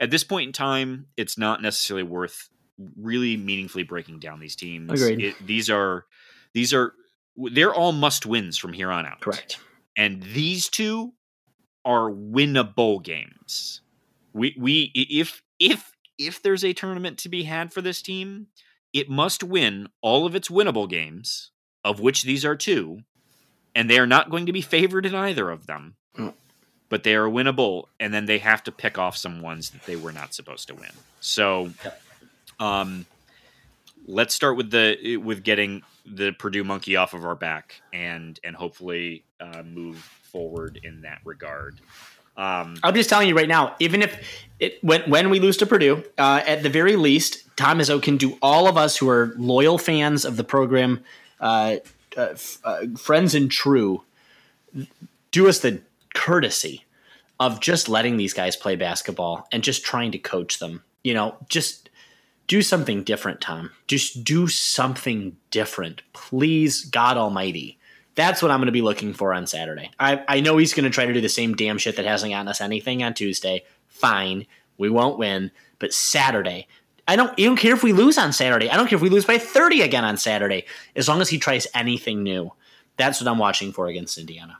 at this point in time, it's not necessarily worth really meaningfully breaking down these teams. Agreed. It, these are these are they're all must wins from here on out. Correct. And these two are winnable games. We we if if if there's a tournament to be had for this team, it must win all of its winnable games, of which these are two, and they are not going to be favored in either of them. Mm. But they are winnable, and then they have to pick off some ones that they were not supposed to win. So, um, let's start with the with getting the Purdue monkey off of our back, and and hopefully uh, move forward in that regard. Um, I'm just telling you right now, even if it when when we lose to Purdue, uh, at the very least, Tom Izzo can do all of us who are loyal fans of the program, uh, uh, f- uh, friends and true, do us the courtesy of just letting these guys play basketball and just trying to coach them. You know, just do something different, Tom. Just do something different. Please, God Almighty. That's what I'm going to be looking for on Saturday. I, I know he's going to try to do the same damn shit that hasn't gotten us anything on Tuesday. Fine. We won't win. But Saturday, I don't, I don't care if we lose on Saturday. I don't care if we lose by 30 again on Saturday. As long as he tries anything new. That's what I'm watching for against Indiana.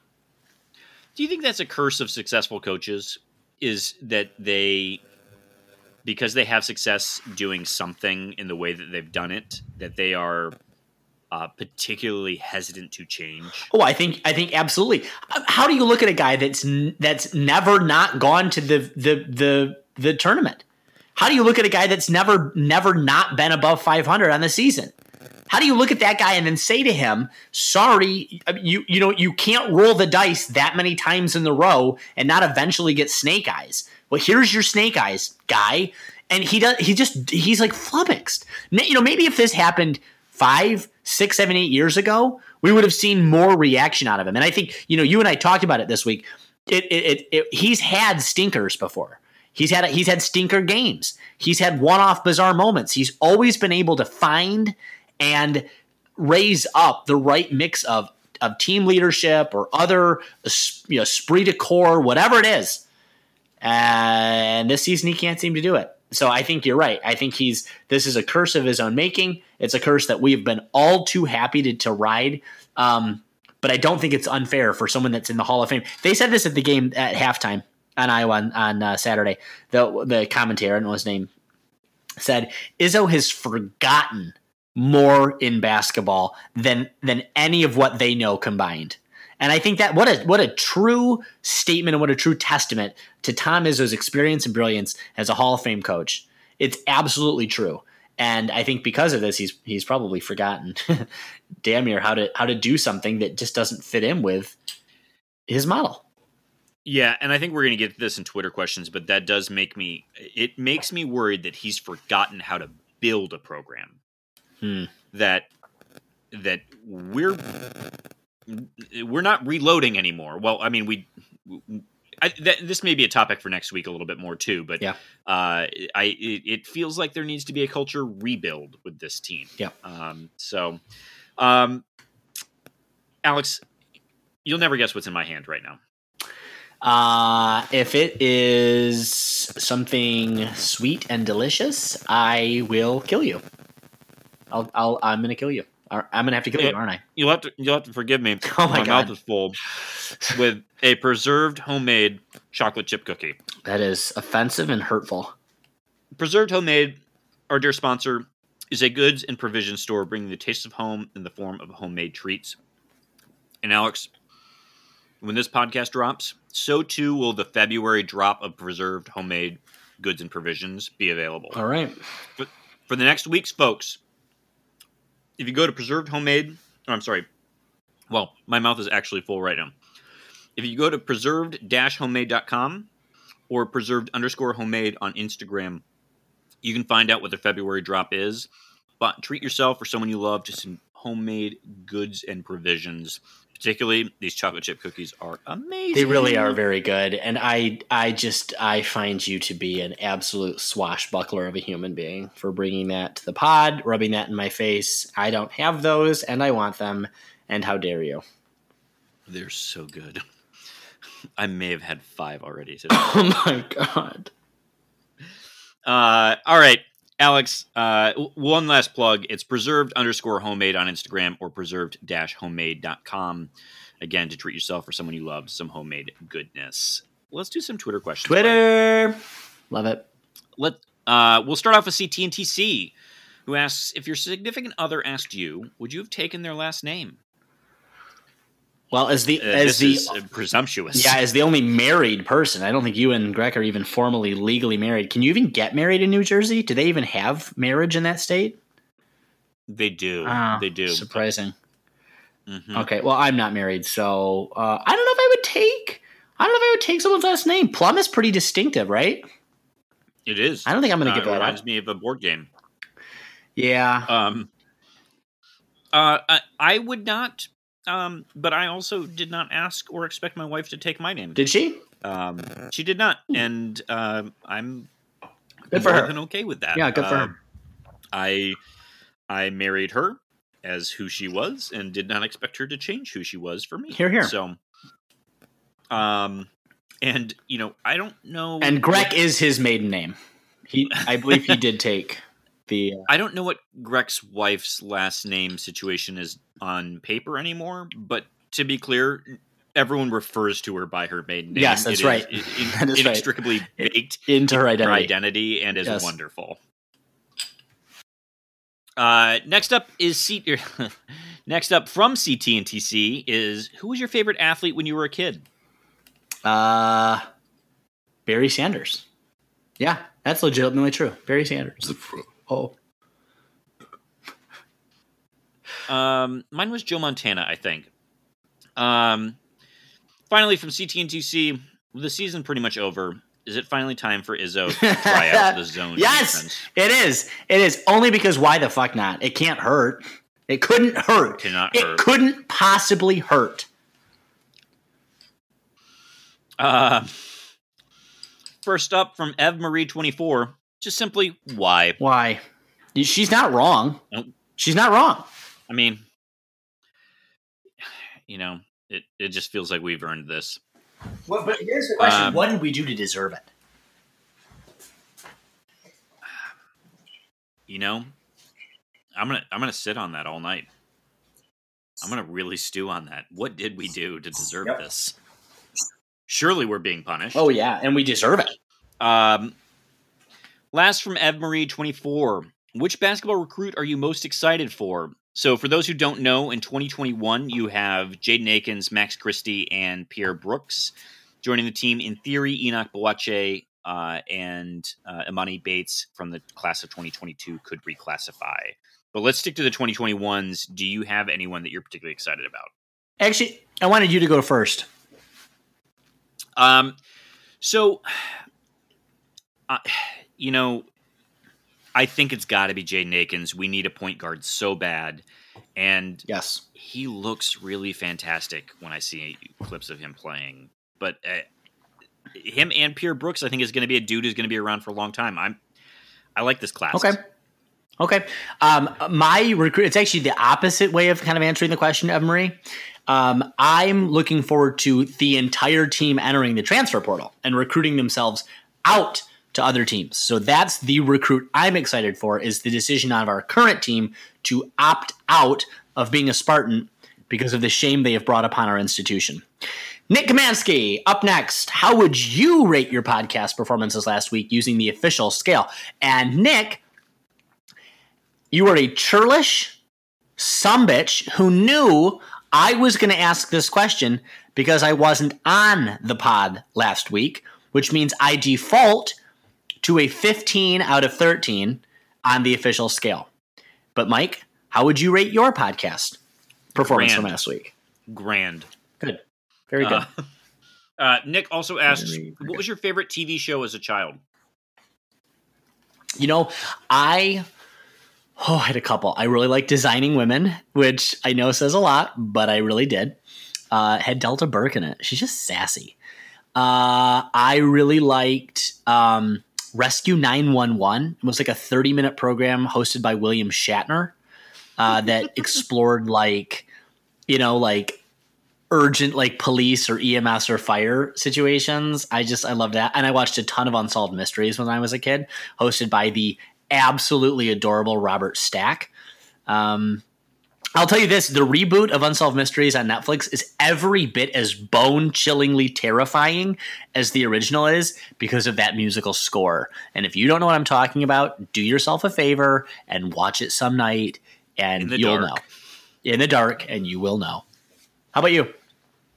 Do you think that's a curse of successful coaches? Is that they, because they have success doing something in the way that they've done it, that they are uh, particularly hesitant to change? Oh, I think I think absolutely. How do you look at a guy that's n- that's never not gone to the the the the tournament? How do you look at a guy that's never never not been above 500 on the season? How do you look at that guy and then say to him, "Sorry, you you know you can't roll the dice that many times in the row and not eventually get snake eyes." Well, here's your snake eyes, guy. And he does. He just he's like flummoxed. You know, maybe if this happened five, six, seven, eight years ago, we would have seen more reaction out of him. And I think, you know, you and I talked about it this week. It, it, it, he's had stinkers before. He's had he's had stinker games. He's had one-off bizarre moments. He's always been able to find and raise up the right mix of of team leadership or other you know esprit de corps, whatever it is. And this season he can't seem to do it. So I think you're right. I think he's this is a curse of his own making. It's a curse that we've been all too happy to, to ride. Um, but I don't think it's unfair for someone that's in the Hall of Fame. They said this at the game at halftime on Iowa on, on uh, Saturday. The the commentator, I don't know his name, said Izzo has forgotten more in basketball than than any of what they know combined. And I think that what a what a true statement and what a true testament to Tom Izzo's experience and brilliance as a Hall of Fame coach. It's absolutely true. And I think because of this, he's he's probably forgotten, <laughs> damn near how to how to do something that just doesn't fit in with his model. Yeah, and I think we're going to get this in Twitter questions, but that does make me it makes me worried that he's forgotten how to build a program. Hmm. That that we're we're not reloading anymore. Well, I mean, we. I, that, this may be a topic for next week a little bit more too, but yeah, uh, I it, it, feels like there needs to be a culture rebuild with this team. Yeah. Um, so, um, Alex, you'll never guess what's in my hand right now. Uh, if it is something sweet and delicious, I will kill you. I'll, I'll I'm gonna kill you. I'm gonna have to kill you, aren't I? You'll have to. You'll have to forgive me. <laughs> Oh my, my God. mouth is full with a preserved homemade chocolate chip cookie. That is offensive and hurtful. Preserved homemade, our dear sponsor, is a goods and provision store bringing the taste of home in the form of homemade treats. And Alex, when this podcast drops, so too will the February drop of preserved homemade goods and provisions be available. All right. But for the next weeks, folks, if you go to preserved homemade, oh, I'm sorry. Well, my mouth is actually full right now. If you go to preserved-homemade.com or preserved underscore homemade on Instagram, you can find out what the February drop is. But treat yourself or someone you love to some homemade goods and provisions. Particularly, these chocolate chip cookies are amazing. They really are very good, and I, I just, I find you to be an absolute swashbuckler of a human being for bringing that to the pod, rubbing that in my face. I don't have those, and I want them, and how dare you? They're so good. <laughs> I may have had five already today. <laughs> Oh my god! Uh, all right, Alex. Uh, one last plug. It's preserved underscore homemade on Instagram or preserved dash homemade.com. Again, to treat yourself or someone you love some homemade goodness. Let's do some Twitter questions. Twitter, love it. Let uh, we'll start off with CTNTC, who asks if your significant other asked you, would you have taken their last name? Well, as the Uh, as the uh, presumptuous. yeah, as the only married person, I don't think you and Greg are even formally legally married. Can you even get married in New Jersey? Do they even have marriage in that state? they do. Ah, they do. Surprising. Mhm. Okay, well, I'm not married, so uh, I don't know if I would take. I don't know if I would take someone's last name. Plum is pretty distinctive, right? It is. I don't think I'm going to Uh, give it that reminds up. me of a board game. Yeah, Um, uh, I, I would not. Um, but I also did not ask or expect my wife to take my name. did she? Um, she did not, and uh, I'm Good for her. than okay with that. Yeah, good for Uh, her. I I married her as who she was, and did not expect her to change who she was for me. Hear, hear. So, um, and you know, I don't know. And Greg what- is his maiden name. He, I believe, he did take the. Uh, I don't know what Greg's wife's last name situation is on paper anymore, but to be clear, everyone refers to her by her maiden name. Yes, that's It is right. in- <laughs> in- That is right. inextricably baked into her her identity. identity and is Yes. wonderful. Uh, next up is C- <laughs> next up from CT and TC is who was your favorite athlete when you were a kid? Uh, Barry Sanders. Yeah, that's legitimately true. Barry Sanders. Oh, Um, mine was Joe Montana, I think. Um, finally, from CT and TC, the season pretty much over. Is it finally time for Izzo to try out the <laughs> zone Yes! it is. It is only because why the fuck not? It can't hurt. It couldn't hurt. Cannot it hurt. couldn't possibly hurt. Uh, first up from Ev Marie twenty four, just simply why? Why? She's not wrong. Nope. She's not wrong. I mean, you know, it it just feels like we've earned this. Well, but here's the question. Um, what did we do to deserve it? You know, I'm gonna I'm gonna sit on that all night. I'm gonna really stew on that. What did we do to deserve Yep. this? Surely we're being punished. Oh yeah, and we deserve it. Um, last from Ev Marie 24. Which basketball recruit are you most excited for? So, for those who don't know, in 2021, you have Jaden Akins, Max Christie, and Pierre Brooks joining the team. In theory, Enoch Boakye uh, and uh, Imani Bates from the class of 2022 could reclassify. But let's stick to the 2021s. Do you have anyone that you're particularly excited about? Actually, I wanted you to go first. Um, so, <sighs> uh, you know, I think it's got to be Jaden Akins. We need a point guard so bad, and Yes. he looks really fantastic when I see clips of him playing. But uh, him and Pierre Brooks, I think, is going to be a dude who's going to be around for a long time. I'm, I like this class. Okay. Okay. Um, my recruit, it's actually the opposite way of kind of answering the question, Eva Marie. Um, I'm looking forward to the entire team entering the transfer portal and recruiting themselves out to other teams. So that's the recruit I'm excited for is the decision of our current team to opt out of being a Spartan because of the shame they have brought upon our institution. Nick Kamansky, up next. How would you rate your podcast performances last week using the official scale? And Nick, you are a churlish sumbitch who knew I was going to ask this question because I wasn't on the pod last week, which means I default to a 15 out of 13 on the official scale. But Mike, how would you rate your podcast performance from last week? Grand. Good. Very good. Uh, <laughs> uh, Nick also asked, Very "What was your favorite TV show as a child?" You know, I oh, I had a couple. I really like designing women, which I know says a lot, but I really did. Uh, had Delta Burke in it. She's just sassy. Uh, I really liked um, Rescue Nine One One. It was like a thirty minute program hosted by William Shatner uh, that <laughs> explored like you know like urgent like police or EMS or fire situations. I just I love that. And I watched a ton of unsolved mysteries when I was a kid, hosted by the absolutely adorable Robert Stack. Um I'll tell you this, the reboot of Unsolved Mysteries on Netflix is every bit as bone-chillingly terrifying as the original is because of that musical score. And if you don't know what I'm talking about, do yourself a favor and watch it some night and you'll dark. know. In the dark and you will know. How about you?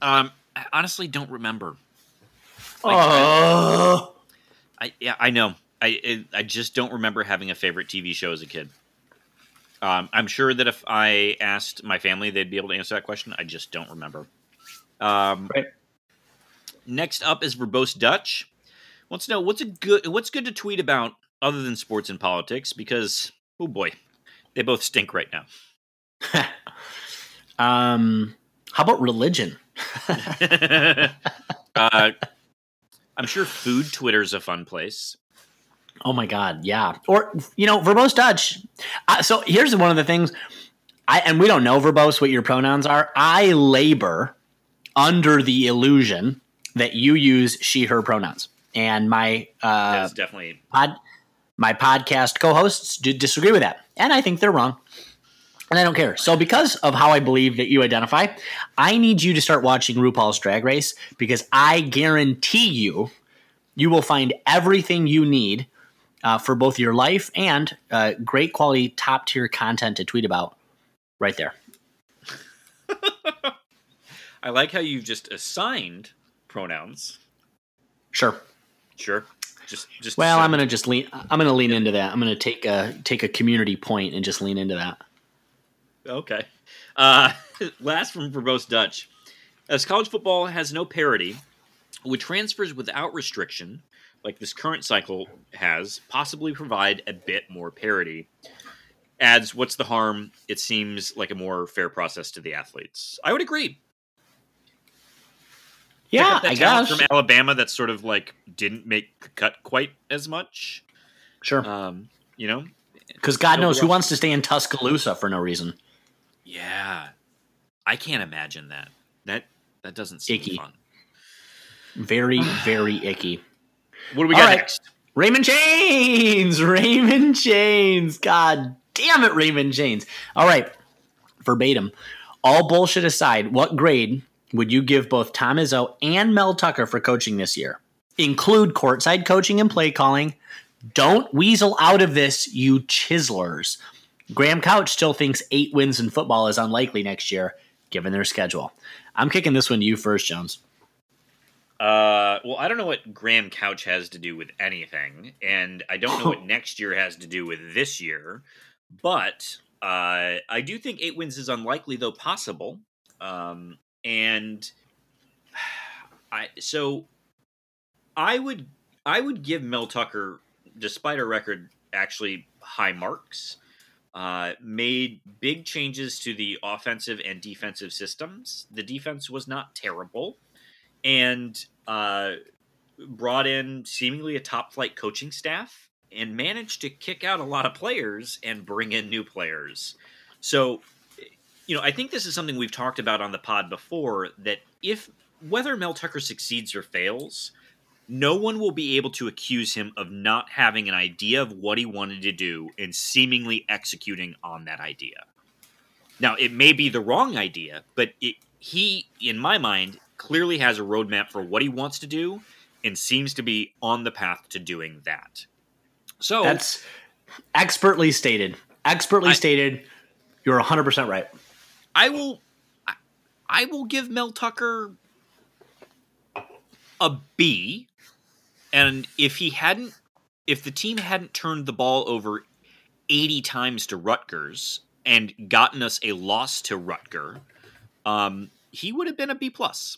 Um, I honestly don't remember. Like, Oh, I yeah, I know. I I just don't remember having a favorite TV show as a kid. Um, I'm sure that if I asked my family, they'd be able to answer that question. I just don't remember. Um, Right. Next up is verbose Dutch. Wants to know what's a good what's good to tweet about other than sports and politics because oh boy, they both stink right now. <laughs> um, how about religion? <laughs> uh, I'm sure food Twitter's a fun place. Oh my god, yeah. Or you know, verbose Dutch. Uh, so here's one of the things. I and we don't know verbose what your pronouns are. I labor under the illusion that you use she/her pronouns, and my uh, That's definitely pod, my podcast co-hosts do disagree with that, and I think they're wrong. And I don't care. So, because of how I believe that you identify, I need you to start watching RuPaul's Drag Race because I guarantee you, you will find everything you need uh, for both your life and uh, great quality, top tier content to tweet about right there. <laughs> I like how you've just assigned pronouns. Sure. Sure. Just just Well, I'm gonna just lean. I'm gonna lean into that. I'm gonna take a take a community point and just lean into that. Okay. Uh, <laughs> last from verbose Dutch. As college football has no parity, would transfers without restriction, like this current cycle has, possibly provide a bit more parity? Adds, what's the harm? It seems like a more fair process to the athletes. I would agree. Yeah, I guess. from Alabama that sort of like didn't make the cut quite as much. Sure. Um, you know, Because God knows who wants to stay in Tuscaloosa for no reason. Yeah, I can't imagine that. That that doesn't seem Icky. fun. Very, <sighs> very icky. What do we got right. next? Raymond Chains! <laughs> Raymond Chains! God damn it, Raymond Chains. All right, verbatim. All bullshit aside, what grade would you give both Tom Izzo and Mel Tucker for coaching this year? Include courtside coaching and play calling. Don't weasel out of this, you chiselers. Graham Couch still thinks eight wins in football is unlikely next year, given their schedule. I'm kicking this one to you first, Jones. Uh, well, I don't know what Graham Couch has to do with anything, and I don't know what <laughs> next year has to do with this year. But uh, I do think eight wins is unlikely, though possible. Um, and <sighs> I so I would I would give Mel Tucker, despite a record, actually high marks. Uh, made big changes to the offensive and defensive systems. The defense was not terrible and uh, brought in seemingly a top flight coaching staff and managed to kick out a lot of players and bring in new players. So, you know, I think this is something we've talked about on the pod before that if whether Mel Tucker succeeds or fails, no one will be able to accuse him of not having an idea of what he wanted to do and seemingly executing on that idea. Now, it may be the wrong idea, but it, he, in my mind, clearly has a roadmap for what he wants to do and seems to be on the path to doing that. So That's expertly stated. Expertly I- stated. You're 100% right. I will I, I will give Mel Tucker a B. And if he hadn't if the team hadn't turned the ball over 80 times to Rutgers and gotten us a loss to Rutger, um, he would have been a B plus.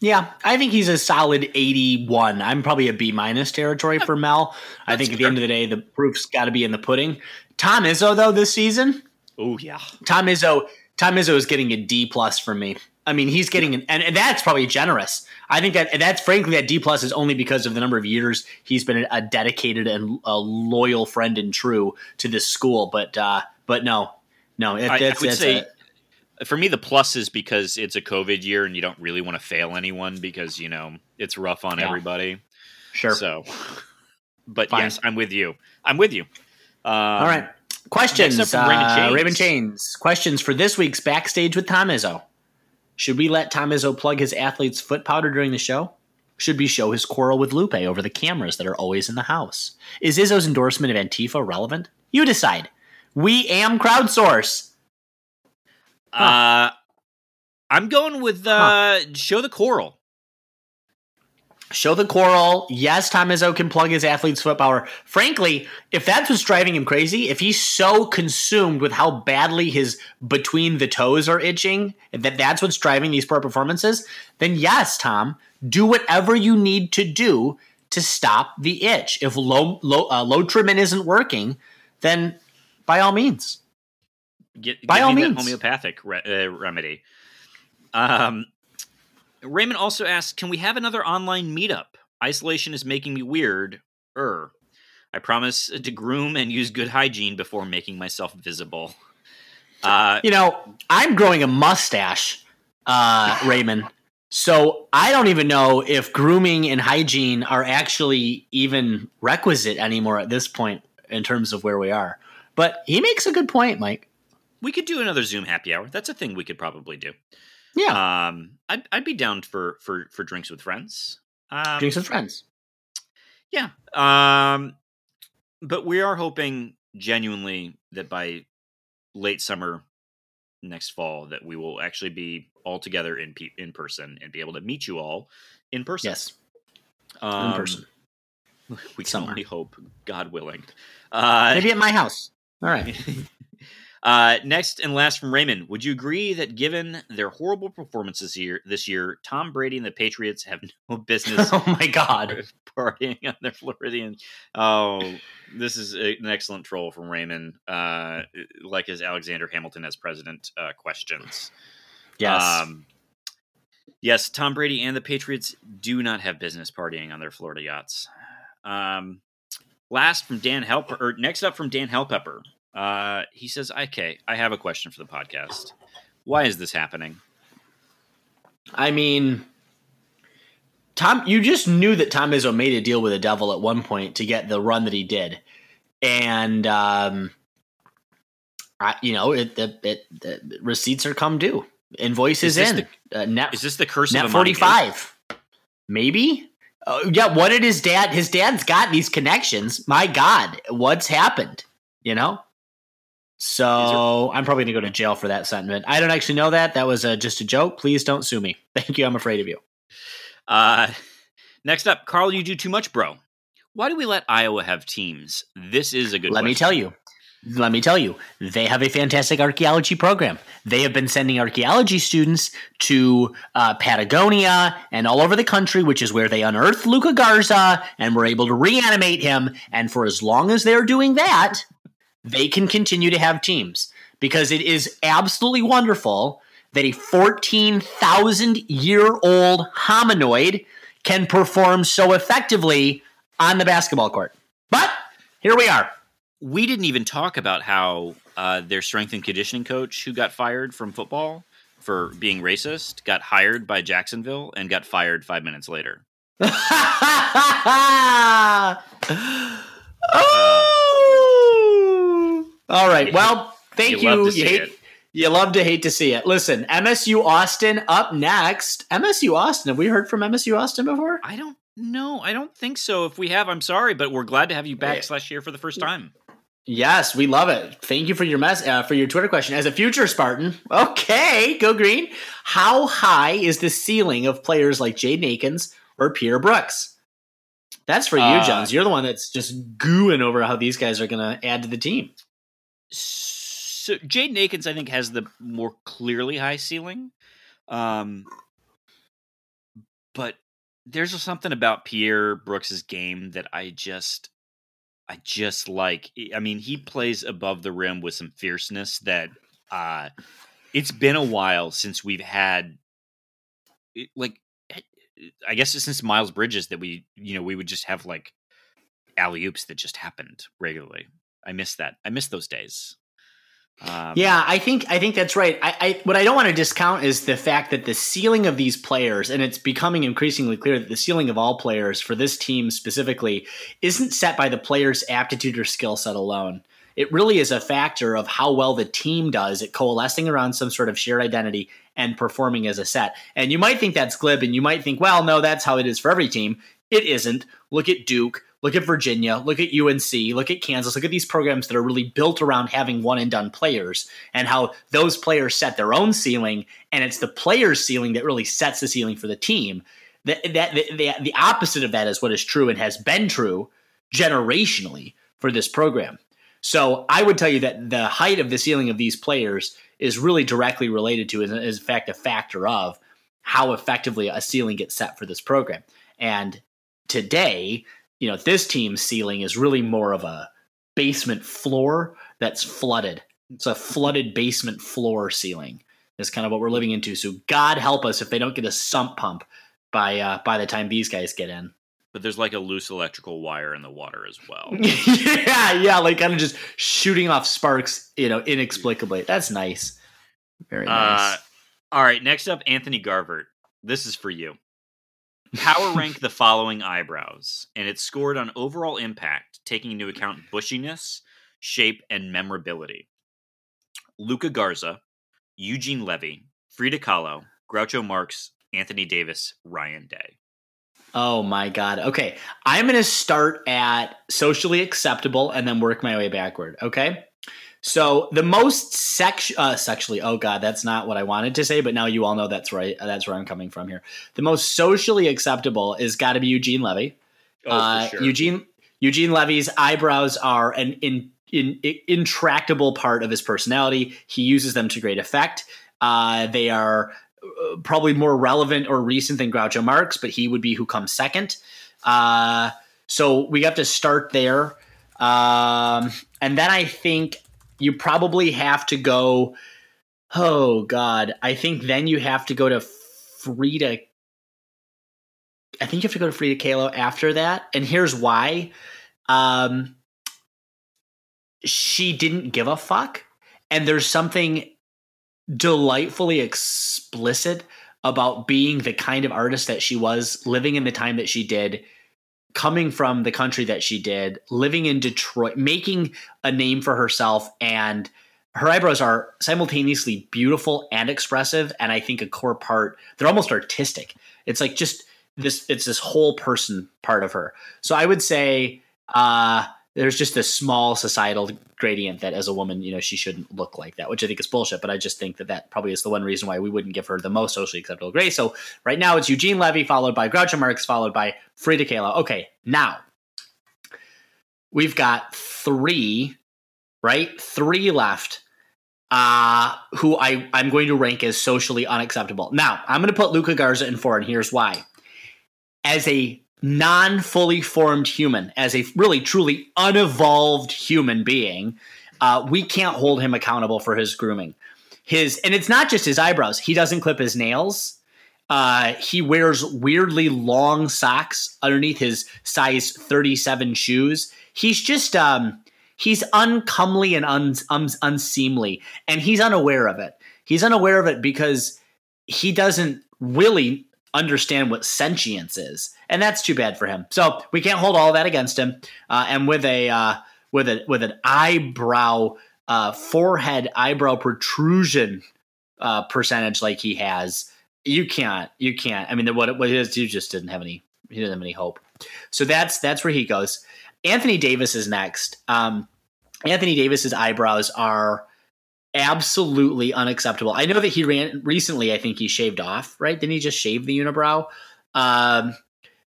Yeah, I think he's a solid 81. I'm probably a B minus territory for Mel. I That's think at the end of the day, the proof's got to be in the pudding. Tom Izzo, though, this season, Oh yeah. Tom Izzo, Tom Izzo is getting a D plus from me. I mean, he's getting an, and, and that's probably generous. I think that that's frankly that D plus is only because of the number of years he's been a, dedicated and a loyal friend and true to this school. But uh, but no, no, it, I, I that's, would that's say a- for me the plus is because it's a COVID year and you don't really want to fail anyone because you know it's rough on Yeah. everybody. sure. So, but Fine. yes, I'm with you. I'm with you. Um, All right. Questions. Raymond uh, Raymond Chains. Questions for this week's Backstage with Tom Izzo. Should we let Tom Izzo plug his athlete's foot powder during the show? Should we show his quarrel with Lupe over the cameras that are always in the house? Is Izzo's endorsement of Antifa relevant? You decide. We am crowdsource. Uh, I'm going with uh, show the coral. Show the coral. Yes, Tom Izzo can plug his athlete's foot power. Frankly, if that's what's driving him crazy, if he's so consumed with how badly his between the toes are itching, that that's what's driving these poor performances, then yes, Tom, do whatever you need to do to stop the itch. If low, low, uh, Lotrimin isn't working, then by all means. Get, By all means. homeopathic re- uh, remedy. Um, Raymond also asks, "Can we have another online meetup? Isolation is making me weird." Er, I promise to groom and use good hygiene before making myself visible. Uh, You know, I'm growing a mustache, uh, <laughs> Raymond. So I don't even know if grooming and hygiene are actually even requisite anymore at this point in terms of where we are. But he makes a good point, Mike. We could do another Zoom happy hour. That's a thing we could probably do. Yeah, Um, I'd, I'd be down for for for drinks with friends. Um, drinks with friends. Yeah. Um, but we are hoping genuinely that by late summer next fall that we will actually be all together in pe- in person and be able to meet you all in person. Yes, um, in person. <laughs> We can Somewhere. only hope, God willing. Uh, Maybe at my house. All right. <laughs> uh, next and last from Raymond, would you agree that given their horrible performances here this year, Tom Brady and the Patriots have <laughs> no business <laughs> oh my God. <laughs> partying on their Floridian. Oh, this is an excellent troll from Raymond. Uh, like his Alexander Hamilton as president uh, questions. Yes. Um, yes, Tom Brady and the Patriots do not have business partying on their Florida yachts. Um, last from Dan Helper, or next up from Dan Helpepper. Uh, he says, "Okay, I have a question for the podcast. Why is this happening? I mean, Tom, you just knew that Tom Izzo made a deal with the devil at one point to get the run that he did, and um, I, you know, it, it, it, the receipts are come due, invoices Is this in, uh, net Is this the curse net of forty five, maybe. Uh, yeah, what did his dad? His dad's got these connections. My God, what's happened? You know. So I'm probably gonna go to jail for that sentiment. I don't actually know that. That was uh just a joke. Please don't sue me. <laughs> Thank you. I'm afraid of you. Uh, next up, Carl, you do too much, bro. Why do we let Iowa have teams? This is a good. Let me tell you. Let me tell you, they have a fantastic archaeology program. They have been sending archaeology students to uh, Patagonia and all over the country, which is where they unearthed Luka Garza and were able to reanimate him. And for as long as they're doing that, they can continue to have teams because it is absolutely wonderful that a 14,000 year old hominoid can perform so effectively on the basketball court. But here we are. We didn't even talk about how uh, their strength and conditioning coach, who got fired from football for being racist, got hired by Jacksonville and got fired five minutes later. <laughs> oh! All right. Well, <laughs> thank You you. love to You, hate, it. you love to hate to see it. Listen, MSU Austin up next. MSU Austin. Have we heard from MSU Austin before? I don't know. I don't think so. If we have, I'm sorry, but we're glad to have you back Yeah. slash here for the first time. Yes, we love it. Thank you for your mess uh, for your Twitter question. As a future Spartan, okay, go green. How high is the ceiling of players like Jade Akins or Pierre Brooks? That's for you, Uh, Jones. You're the one that's just gooing over how these guys are going to add to the team. So Jaden Akins, I think, has the more clearly high ceiling. Um, but there's something about Pierre Brooks's game that I just, I just like. I mean, he plays above the rim with some fierceness that, uh, it's been a while since we've had, like, I guess since Miles Bridges that we, you know, we would just have like alley oops that just happened regularly. I miss that. I miss those days. Um, Yeah, I think I think that's right. I, I what I don't want to discount is the fact that the ceiling of these players, and it's becoming increasingly clear that the ceiling of all players for this team specifically isn't set by the player's aptitude or skill set alone. It really is a factor of how well the team does at coalescing around some sort of shared identity and performing as a set. And you might think that's glib, and you might think, well, no, that's how it is for every team. It isn't. Look at Duke. Look at Virginia. Look at UNC. Look at Kansas. Look at these programs that are really built around having one and done players and how those players set their own ceiling. And it's the player's ceiling that really sets the ceiling for the team. That, that, the, the, opposite of that is what is true and has been true generationally for this program. So I would tell you that the height of the ceiling of these players is really directly related to, is, is in fact a factor of how effectively a ceiling gets set for this program. And today, you know, this team's ceiling is really more of a basement floor that's flooded. It's a flooded basement floor ceiling. is kind of what we're living into. So God help us if they don't get a sump pump by uh, by the time these guys get in. But there's like a loose electrical wire in the water as well. <laughs> yeah, yeah, like kind of just shooting off sparks, you know, inexplicably. That's nice. Very nice. Uh, all right, next up, Anthony Garvert. This is for you. Power <laughs> rank the following eyebrows, and it's scored on overall impact, taking into account bushiness, shape, and memorability. Luka Garza, Eugene Levy, Frida Kahlo, Groucho Marx, Anthony Davis, Ryan Day. Oh my god. Okay. I'm going to start at socially acceptable and then work my way backward, okay? So, the most sex uh, sexually oh god, that's not what I wanted to say, but now you all know that's right. That's where I'm coming from here. The most socially acceptable is got to be Eugene Levy. Oh, Uh, sure. Eugene Eugene Levy's eyebrows are an in, in, intractable part of his personality. He uses them to great effect. Uh, they are uh, probably more relevant or recent than Groucho Marx, but he would be who comes second. Uh, so we have to start there, um, and then I think you probably have to go. Oh God, I think then you have to go to Frida I think you have to go to Frida Kahlo after that, and here's why. Um, she didn't give a fuck, and there's something delightfully explicit about being the kind of artist that she was, living in the time that she did, coming from the country that she did, living in Detroit, making a name for herself, and her eyebrows are simultaneously beautiful and expressive, and I think a core part. They're almost artistic. It's like just this it's this whole person part of her. So I would say uh there's just this small societal gradient that as a woman, you know, she shouldn't look like that, which I think is bullshit. But I just think that that probably is the one reason why we wouldn't give her the most socially acceptable grade. So right now it's Eugene Levy, followed by Groucho Marx, followed by Frida Kahlo. Okay, now we've got three, right? Three left uh who I, I'm going to rank as socially unacceptable. Now, I'm gonna put Luka Garza in four, and here's why as a non fully formed human, as a really truly unevolved human being, uh, we can't hold him accountable for his grooming. His and it's not just his eyebrows. He doesn't clip his nails. Uh, he wears weirdly long socks underneath his size 37 shoes. He's just um, he's uncomely and un, un, unseemly, and he's unaware of it. He's unaware of it because he doesn't really understand what sentience is, and that's too bad for him. So we can't hold all that against him. Uh, and with a uh, with a with an eyebrow uh, forehead eyebrow protrusion uh, percentage like he has, you can't you can't. I mean, what what is, you just didn't have any he didn't have any hope. So that's that's where he goes. Anthony Davis is next. Um, Anthony Davis's eyebrows are absolutely unacceptable. I know that he ran recently. I think he shaved off, right? Didn't he just shave the unibrow? Um,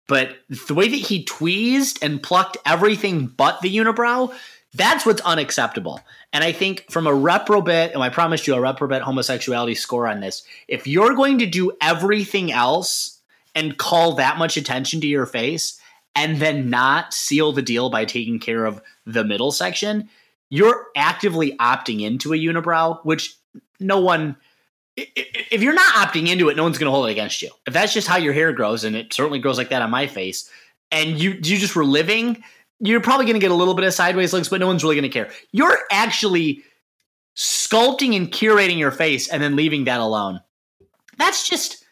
but the way that he tweezed and plucked everything but the unibrow, that's what's unacceptable. And I think from a reprobate, and I promised you a reprobate homosexuality score on this, if you're going to do everything else and call that much attention to your face and then not seal the deal by taking care of the middle section, you're actively opting into a unibrow, which no one if you're not opting into it, no one's going to hold it against you. If that's just how your hair grows, and it certainly grows like that on my face, and you you just were living, you're probably going to get a little bit of sideways looks, but no one's really going to care. You're actually sculpting and curating your face and then leaving that alone. That's just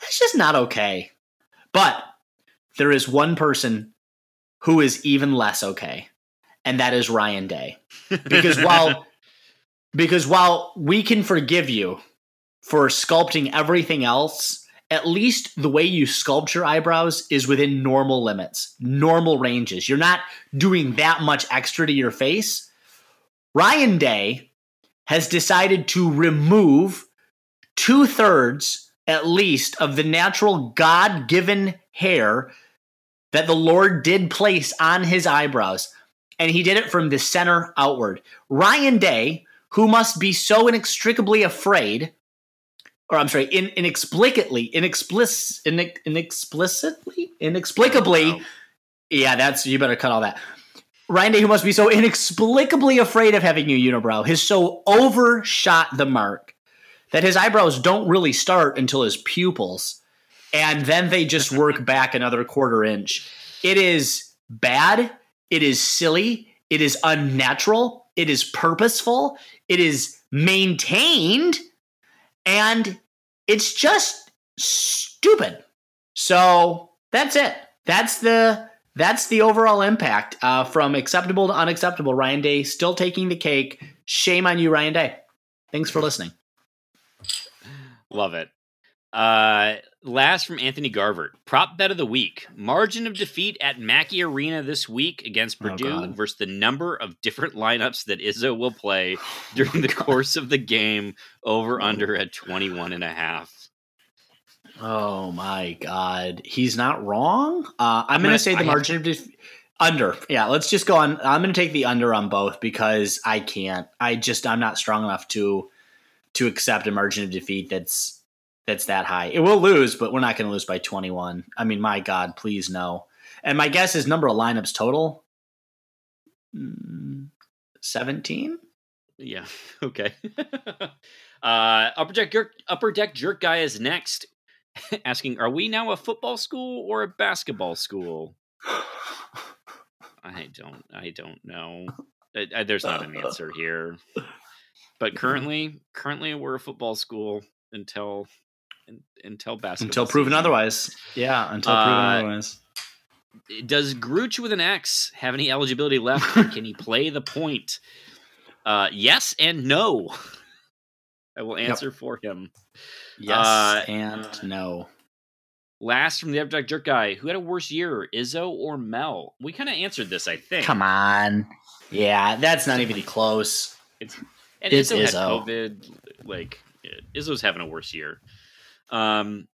that's just not okay. But there is one person who is even less okay, and that is Ryan Day. Because while <laughs> because while we can forgive you for sculpting everything else, at least the way you sculpt your eyebrows is within normal limits, normal ranges. You're not doing that much extra to your face. Ryan Day has decided to remove two thirds, at least, of the natural God given hair that the Lord did place on his eyebrows. And he did it from the center outward. Ryan Day, who must be so inextricably afraid or I'm sorry, in, inexplicably, inexplic, in, inexplicitly, inexplicably. Wow. Yeah, that's you better cut all that. Ryan Day, who must be so inexplicably afraid of having a unibrow, has so overshot the mark that his eyebrows don't really start until his pupils, and then they just work back another quarter inch. It is bad. It is silly. It is unnatural. It is purposeful. It is maintained. And it's just stupid. So that's it. That's the that's the overall impact uh, from acceptable to unacceptable. Ryan Day still taking the cake. Shame on you, Ryan Day. Thanks for listening. Love it. Uh, last from Anthony Garvert. Prop bet of the week. Margin of defeat at Mackey Arena this week against Oh, Purdue God. versus the number of different lineups that Izzo will play <sighs> during the course of the game over under at 21 and a half. Oh my God, he's not wrong. Uh, I'm, I'm going gonna- to say I the have- margin of defeat under. Yeah, let's just go on. I'm going to take the under on both because I can't. I just I'm not strong enough to to accept a margin of defeat that's that's that high. It will lose, but we're not going to lose by 21. I mean, my God, please no. And my guess is number of lineups total. Mm, 17. Yeah. <laughs> Okay. <laughs> uh, upper deck jerk, upper deck jerk guy is next, <laughs> asking, "Are we now a football school or a basketball school?" I don't. I don't know. Uh, uh, there's not an answer here. But currently, currently we're a football school until un- until basketball. until proven season. otherwise. Yeah, until proven Uh, otherwise. Does Grooch with an X have any eligibility left? Can he <laughs> play the point? Uh, yes and no. I will answer for him. Yes uh, and no. Last from the Abstract Jerk guy, who had a worse year, Izzo or Mel? We kind of answered this, I think. Come on. Yeah, that's not even close. It's And It's Izzo, had COVID. Like Izzo's having a worse year. Um,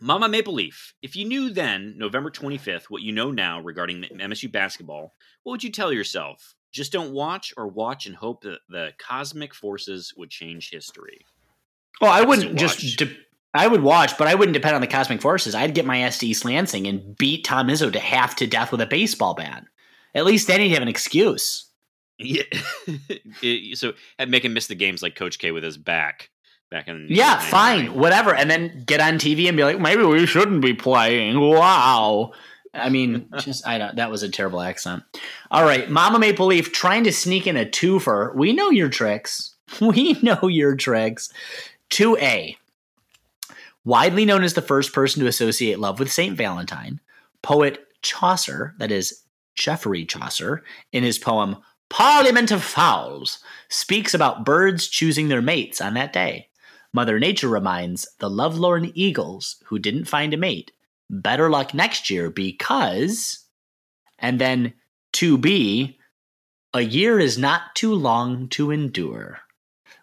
Mama Maple Leaf. If you knew then, November twenty fifth, what you know now regarding MSU basketball, what would you tell yourself? Just don't watch, or watch and hope that the cosmic forces would change history. Well, I wouldn't just. De- I would watch, but I wouldn't depend on the cosmic forces. I'd get my SD East Lansing and beat Tom Izzo to half to death with a baseball bat. At least then he'd have an excuse. Yeah. <laughs> So make him miss the games like Coach K with his back back in Yeah, 99. fine, whatever. And then get on TV and be like, maybe we shouldn't be playing. Wow. I mean, <laughs> just I don't. That was a terrible accent. All right, Mama Maple Leaf trying to sneak in a twofer. We know your tricks. <laughs> We know your tricks. Two A. Widely known as the first person to associate love with Saint Valentine, poet Chaucer, that is Geoffrey Chaucer, in his poem Parliament of Fowls, speaks about birds choosing their mates on that day. Mother Nature reminds the lovelorn eagles who didn't find a mate better luck next year because, and then to be, a year is not too long to endure.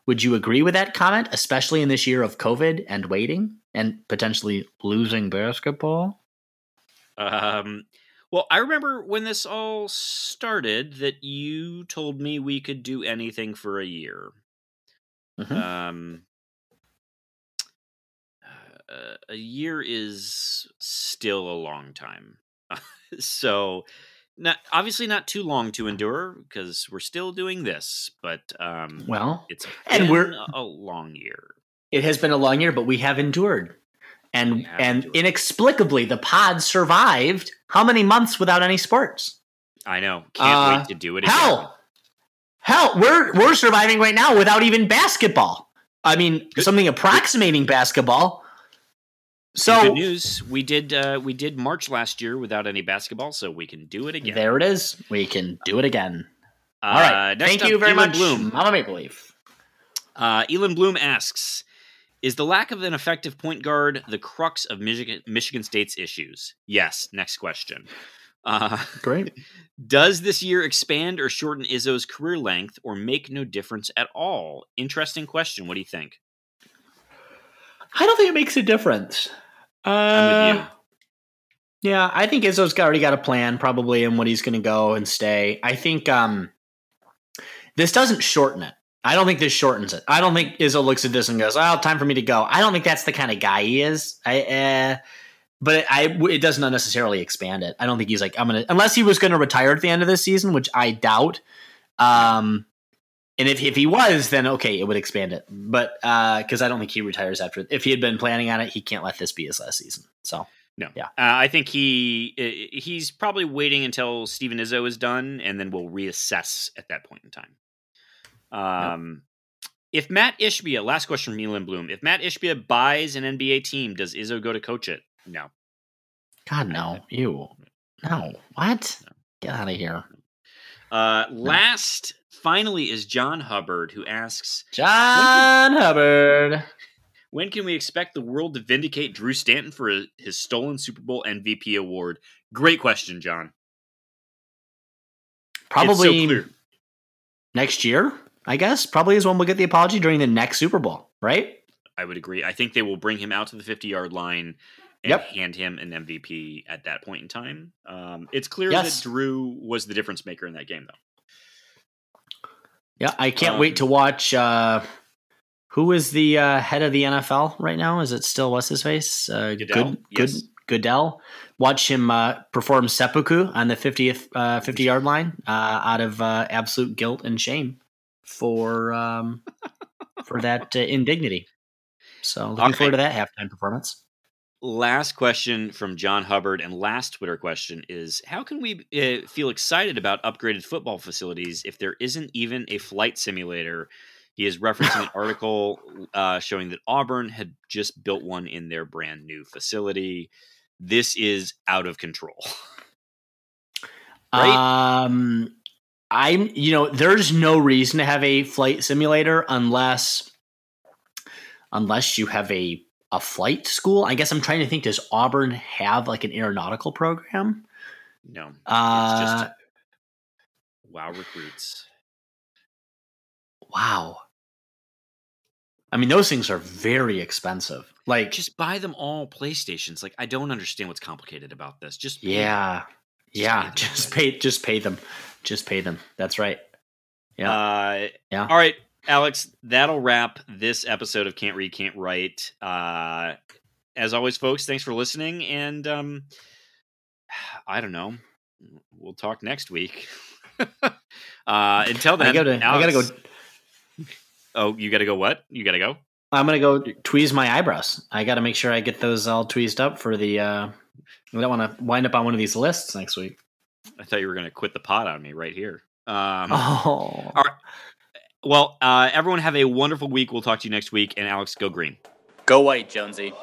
Would you agree with that comment, especially in this year of COVID and waiting and potentially losing basketball? Um, well, I remember when this all started that you told me we could do anything for a year. Mhm. Um, uh, a year is still a long time, <laughs> so not obviously not too long to endure because we're still doing this. But um, Well, it's and been we're- a long year. it has been a long year, but we have endured. And have and endured. inexplicably the pod survived how many months without any sports? I know. Can't Uh, wait to do it again. Hell, hell, we're we're surviving right now without even basketball. I mean, Good- something approximating basketball. And So good news, we did uh, we did March last year without any basketball, so we can do it again. there it is. We can do it again. Uh, All right. Thank up, you very Elon much, Bloom. Mama Maple Leaf. Uh, Elon Bloom asks, "Is the lack of an effective point guard the crux of Michigan, Michigan State's issues?" Yes. Next question. Uh, Great. <laughs> does this year expand or shorten Izzo's career length, or make no difference at all? Interesting question. What do you think? I don't think it makes a difference. Uh. Yeah, I think Izzo's already got a plan probably in what he's going to go and stay. I think um, this doesn't shorten it. I don't think this shortens it. I don't think Izzo looks at this and goes, "Oh, time for me to go." I don't think that's the kind of guy he is. I, uh, but it, I, it doesn't necessarily expand it. I don't think he's like I'm gonna unless he was going to retire at the end of this season, which I doubt. Um, And if, if he was, then okay, it would expand it. But because uh, I don't think he retires after. If he had been planning on it, he can't let this be his last season. So no, yeah, uh, I think he he's probably waiting until Steven Izzo is done, and then we'll reassess at that point in time. Um, yep. if Matt Ishbia, last question from Milan Bloom, if Matt Ishbia buys an NBA team, does Izzo go to coach it? No. God no, you no what? No. Get out of here. Uh, last, finally, is John Hubbard who asks John can, Hubbard. When can we expect the world to vindicate Drew Stanton for his stolen Super Bowl MVP award? Great question, John. Probably so next year, I guess. Probably is when we'll get the apology during the next Super Bowl, right? I would agree. I think they will bring him out to the 50 yard line and yep. hand him an MVP at that point in time. Um, it's clear yes. that Drew was the difference maker in that game, though. Yeah, I can't um, wait to watch. Uh, who is the uh, head of the NFL right now? Is it still what's his face? Uh, Goodell. Good, yes. good, Goodell. Watch him uh, perform seppuku on the 50th, uh, 50 yard line uh, out of uh, absolute guilt and shame for um, for that uh, indignity. So looking forward to that halftime performance last question from John Hubbard and last Twitter question is how can we uh, feel excited about upgraded football facilities if there isn't even a flight simulator? He is referencing an <laughs> article uh, showing that Auburn had just built one in their brand new facility. This is out of control. right? Um, I'm, you know, there's no reason to have a flight simulator unless, unless you have a a flight school. I guess I'm trying to think. Does Auburn have like an aeronautical program? No. Uh, it's just wow recruits. Wow. I mean, those things are very expensive. Like, just buy them all PlayStations. Like, I don't understand what's complicated about this. Just yeah, yeah. Just pay. Just pay them. Just pay them. That's right. Yeah. Uh, yeah. All right. Alex, that'll wrap this episode of Can't Read, Can't Write. Uh, as always, folks, thanks for listening. And um, <sighs> I don't know. We'll talk next week. <laughs> uh, until then, I gotta, Alex, I gotta go. Oh, you gotta go what? You gotta go? I'm gonna go tweeze my eyebrows. I gotta make sure I get those all tweezed up for the. Uh, I don't want to wind up on one of these lists next week. I thought you were gonna quit the pot on me right here. Um, <laughs> oh. All right. Well, uh, everyone have a wonderful week. We'll talk to you next week. And Alex, go green. Go white, Jonesy.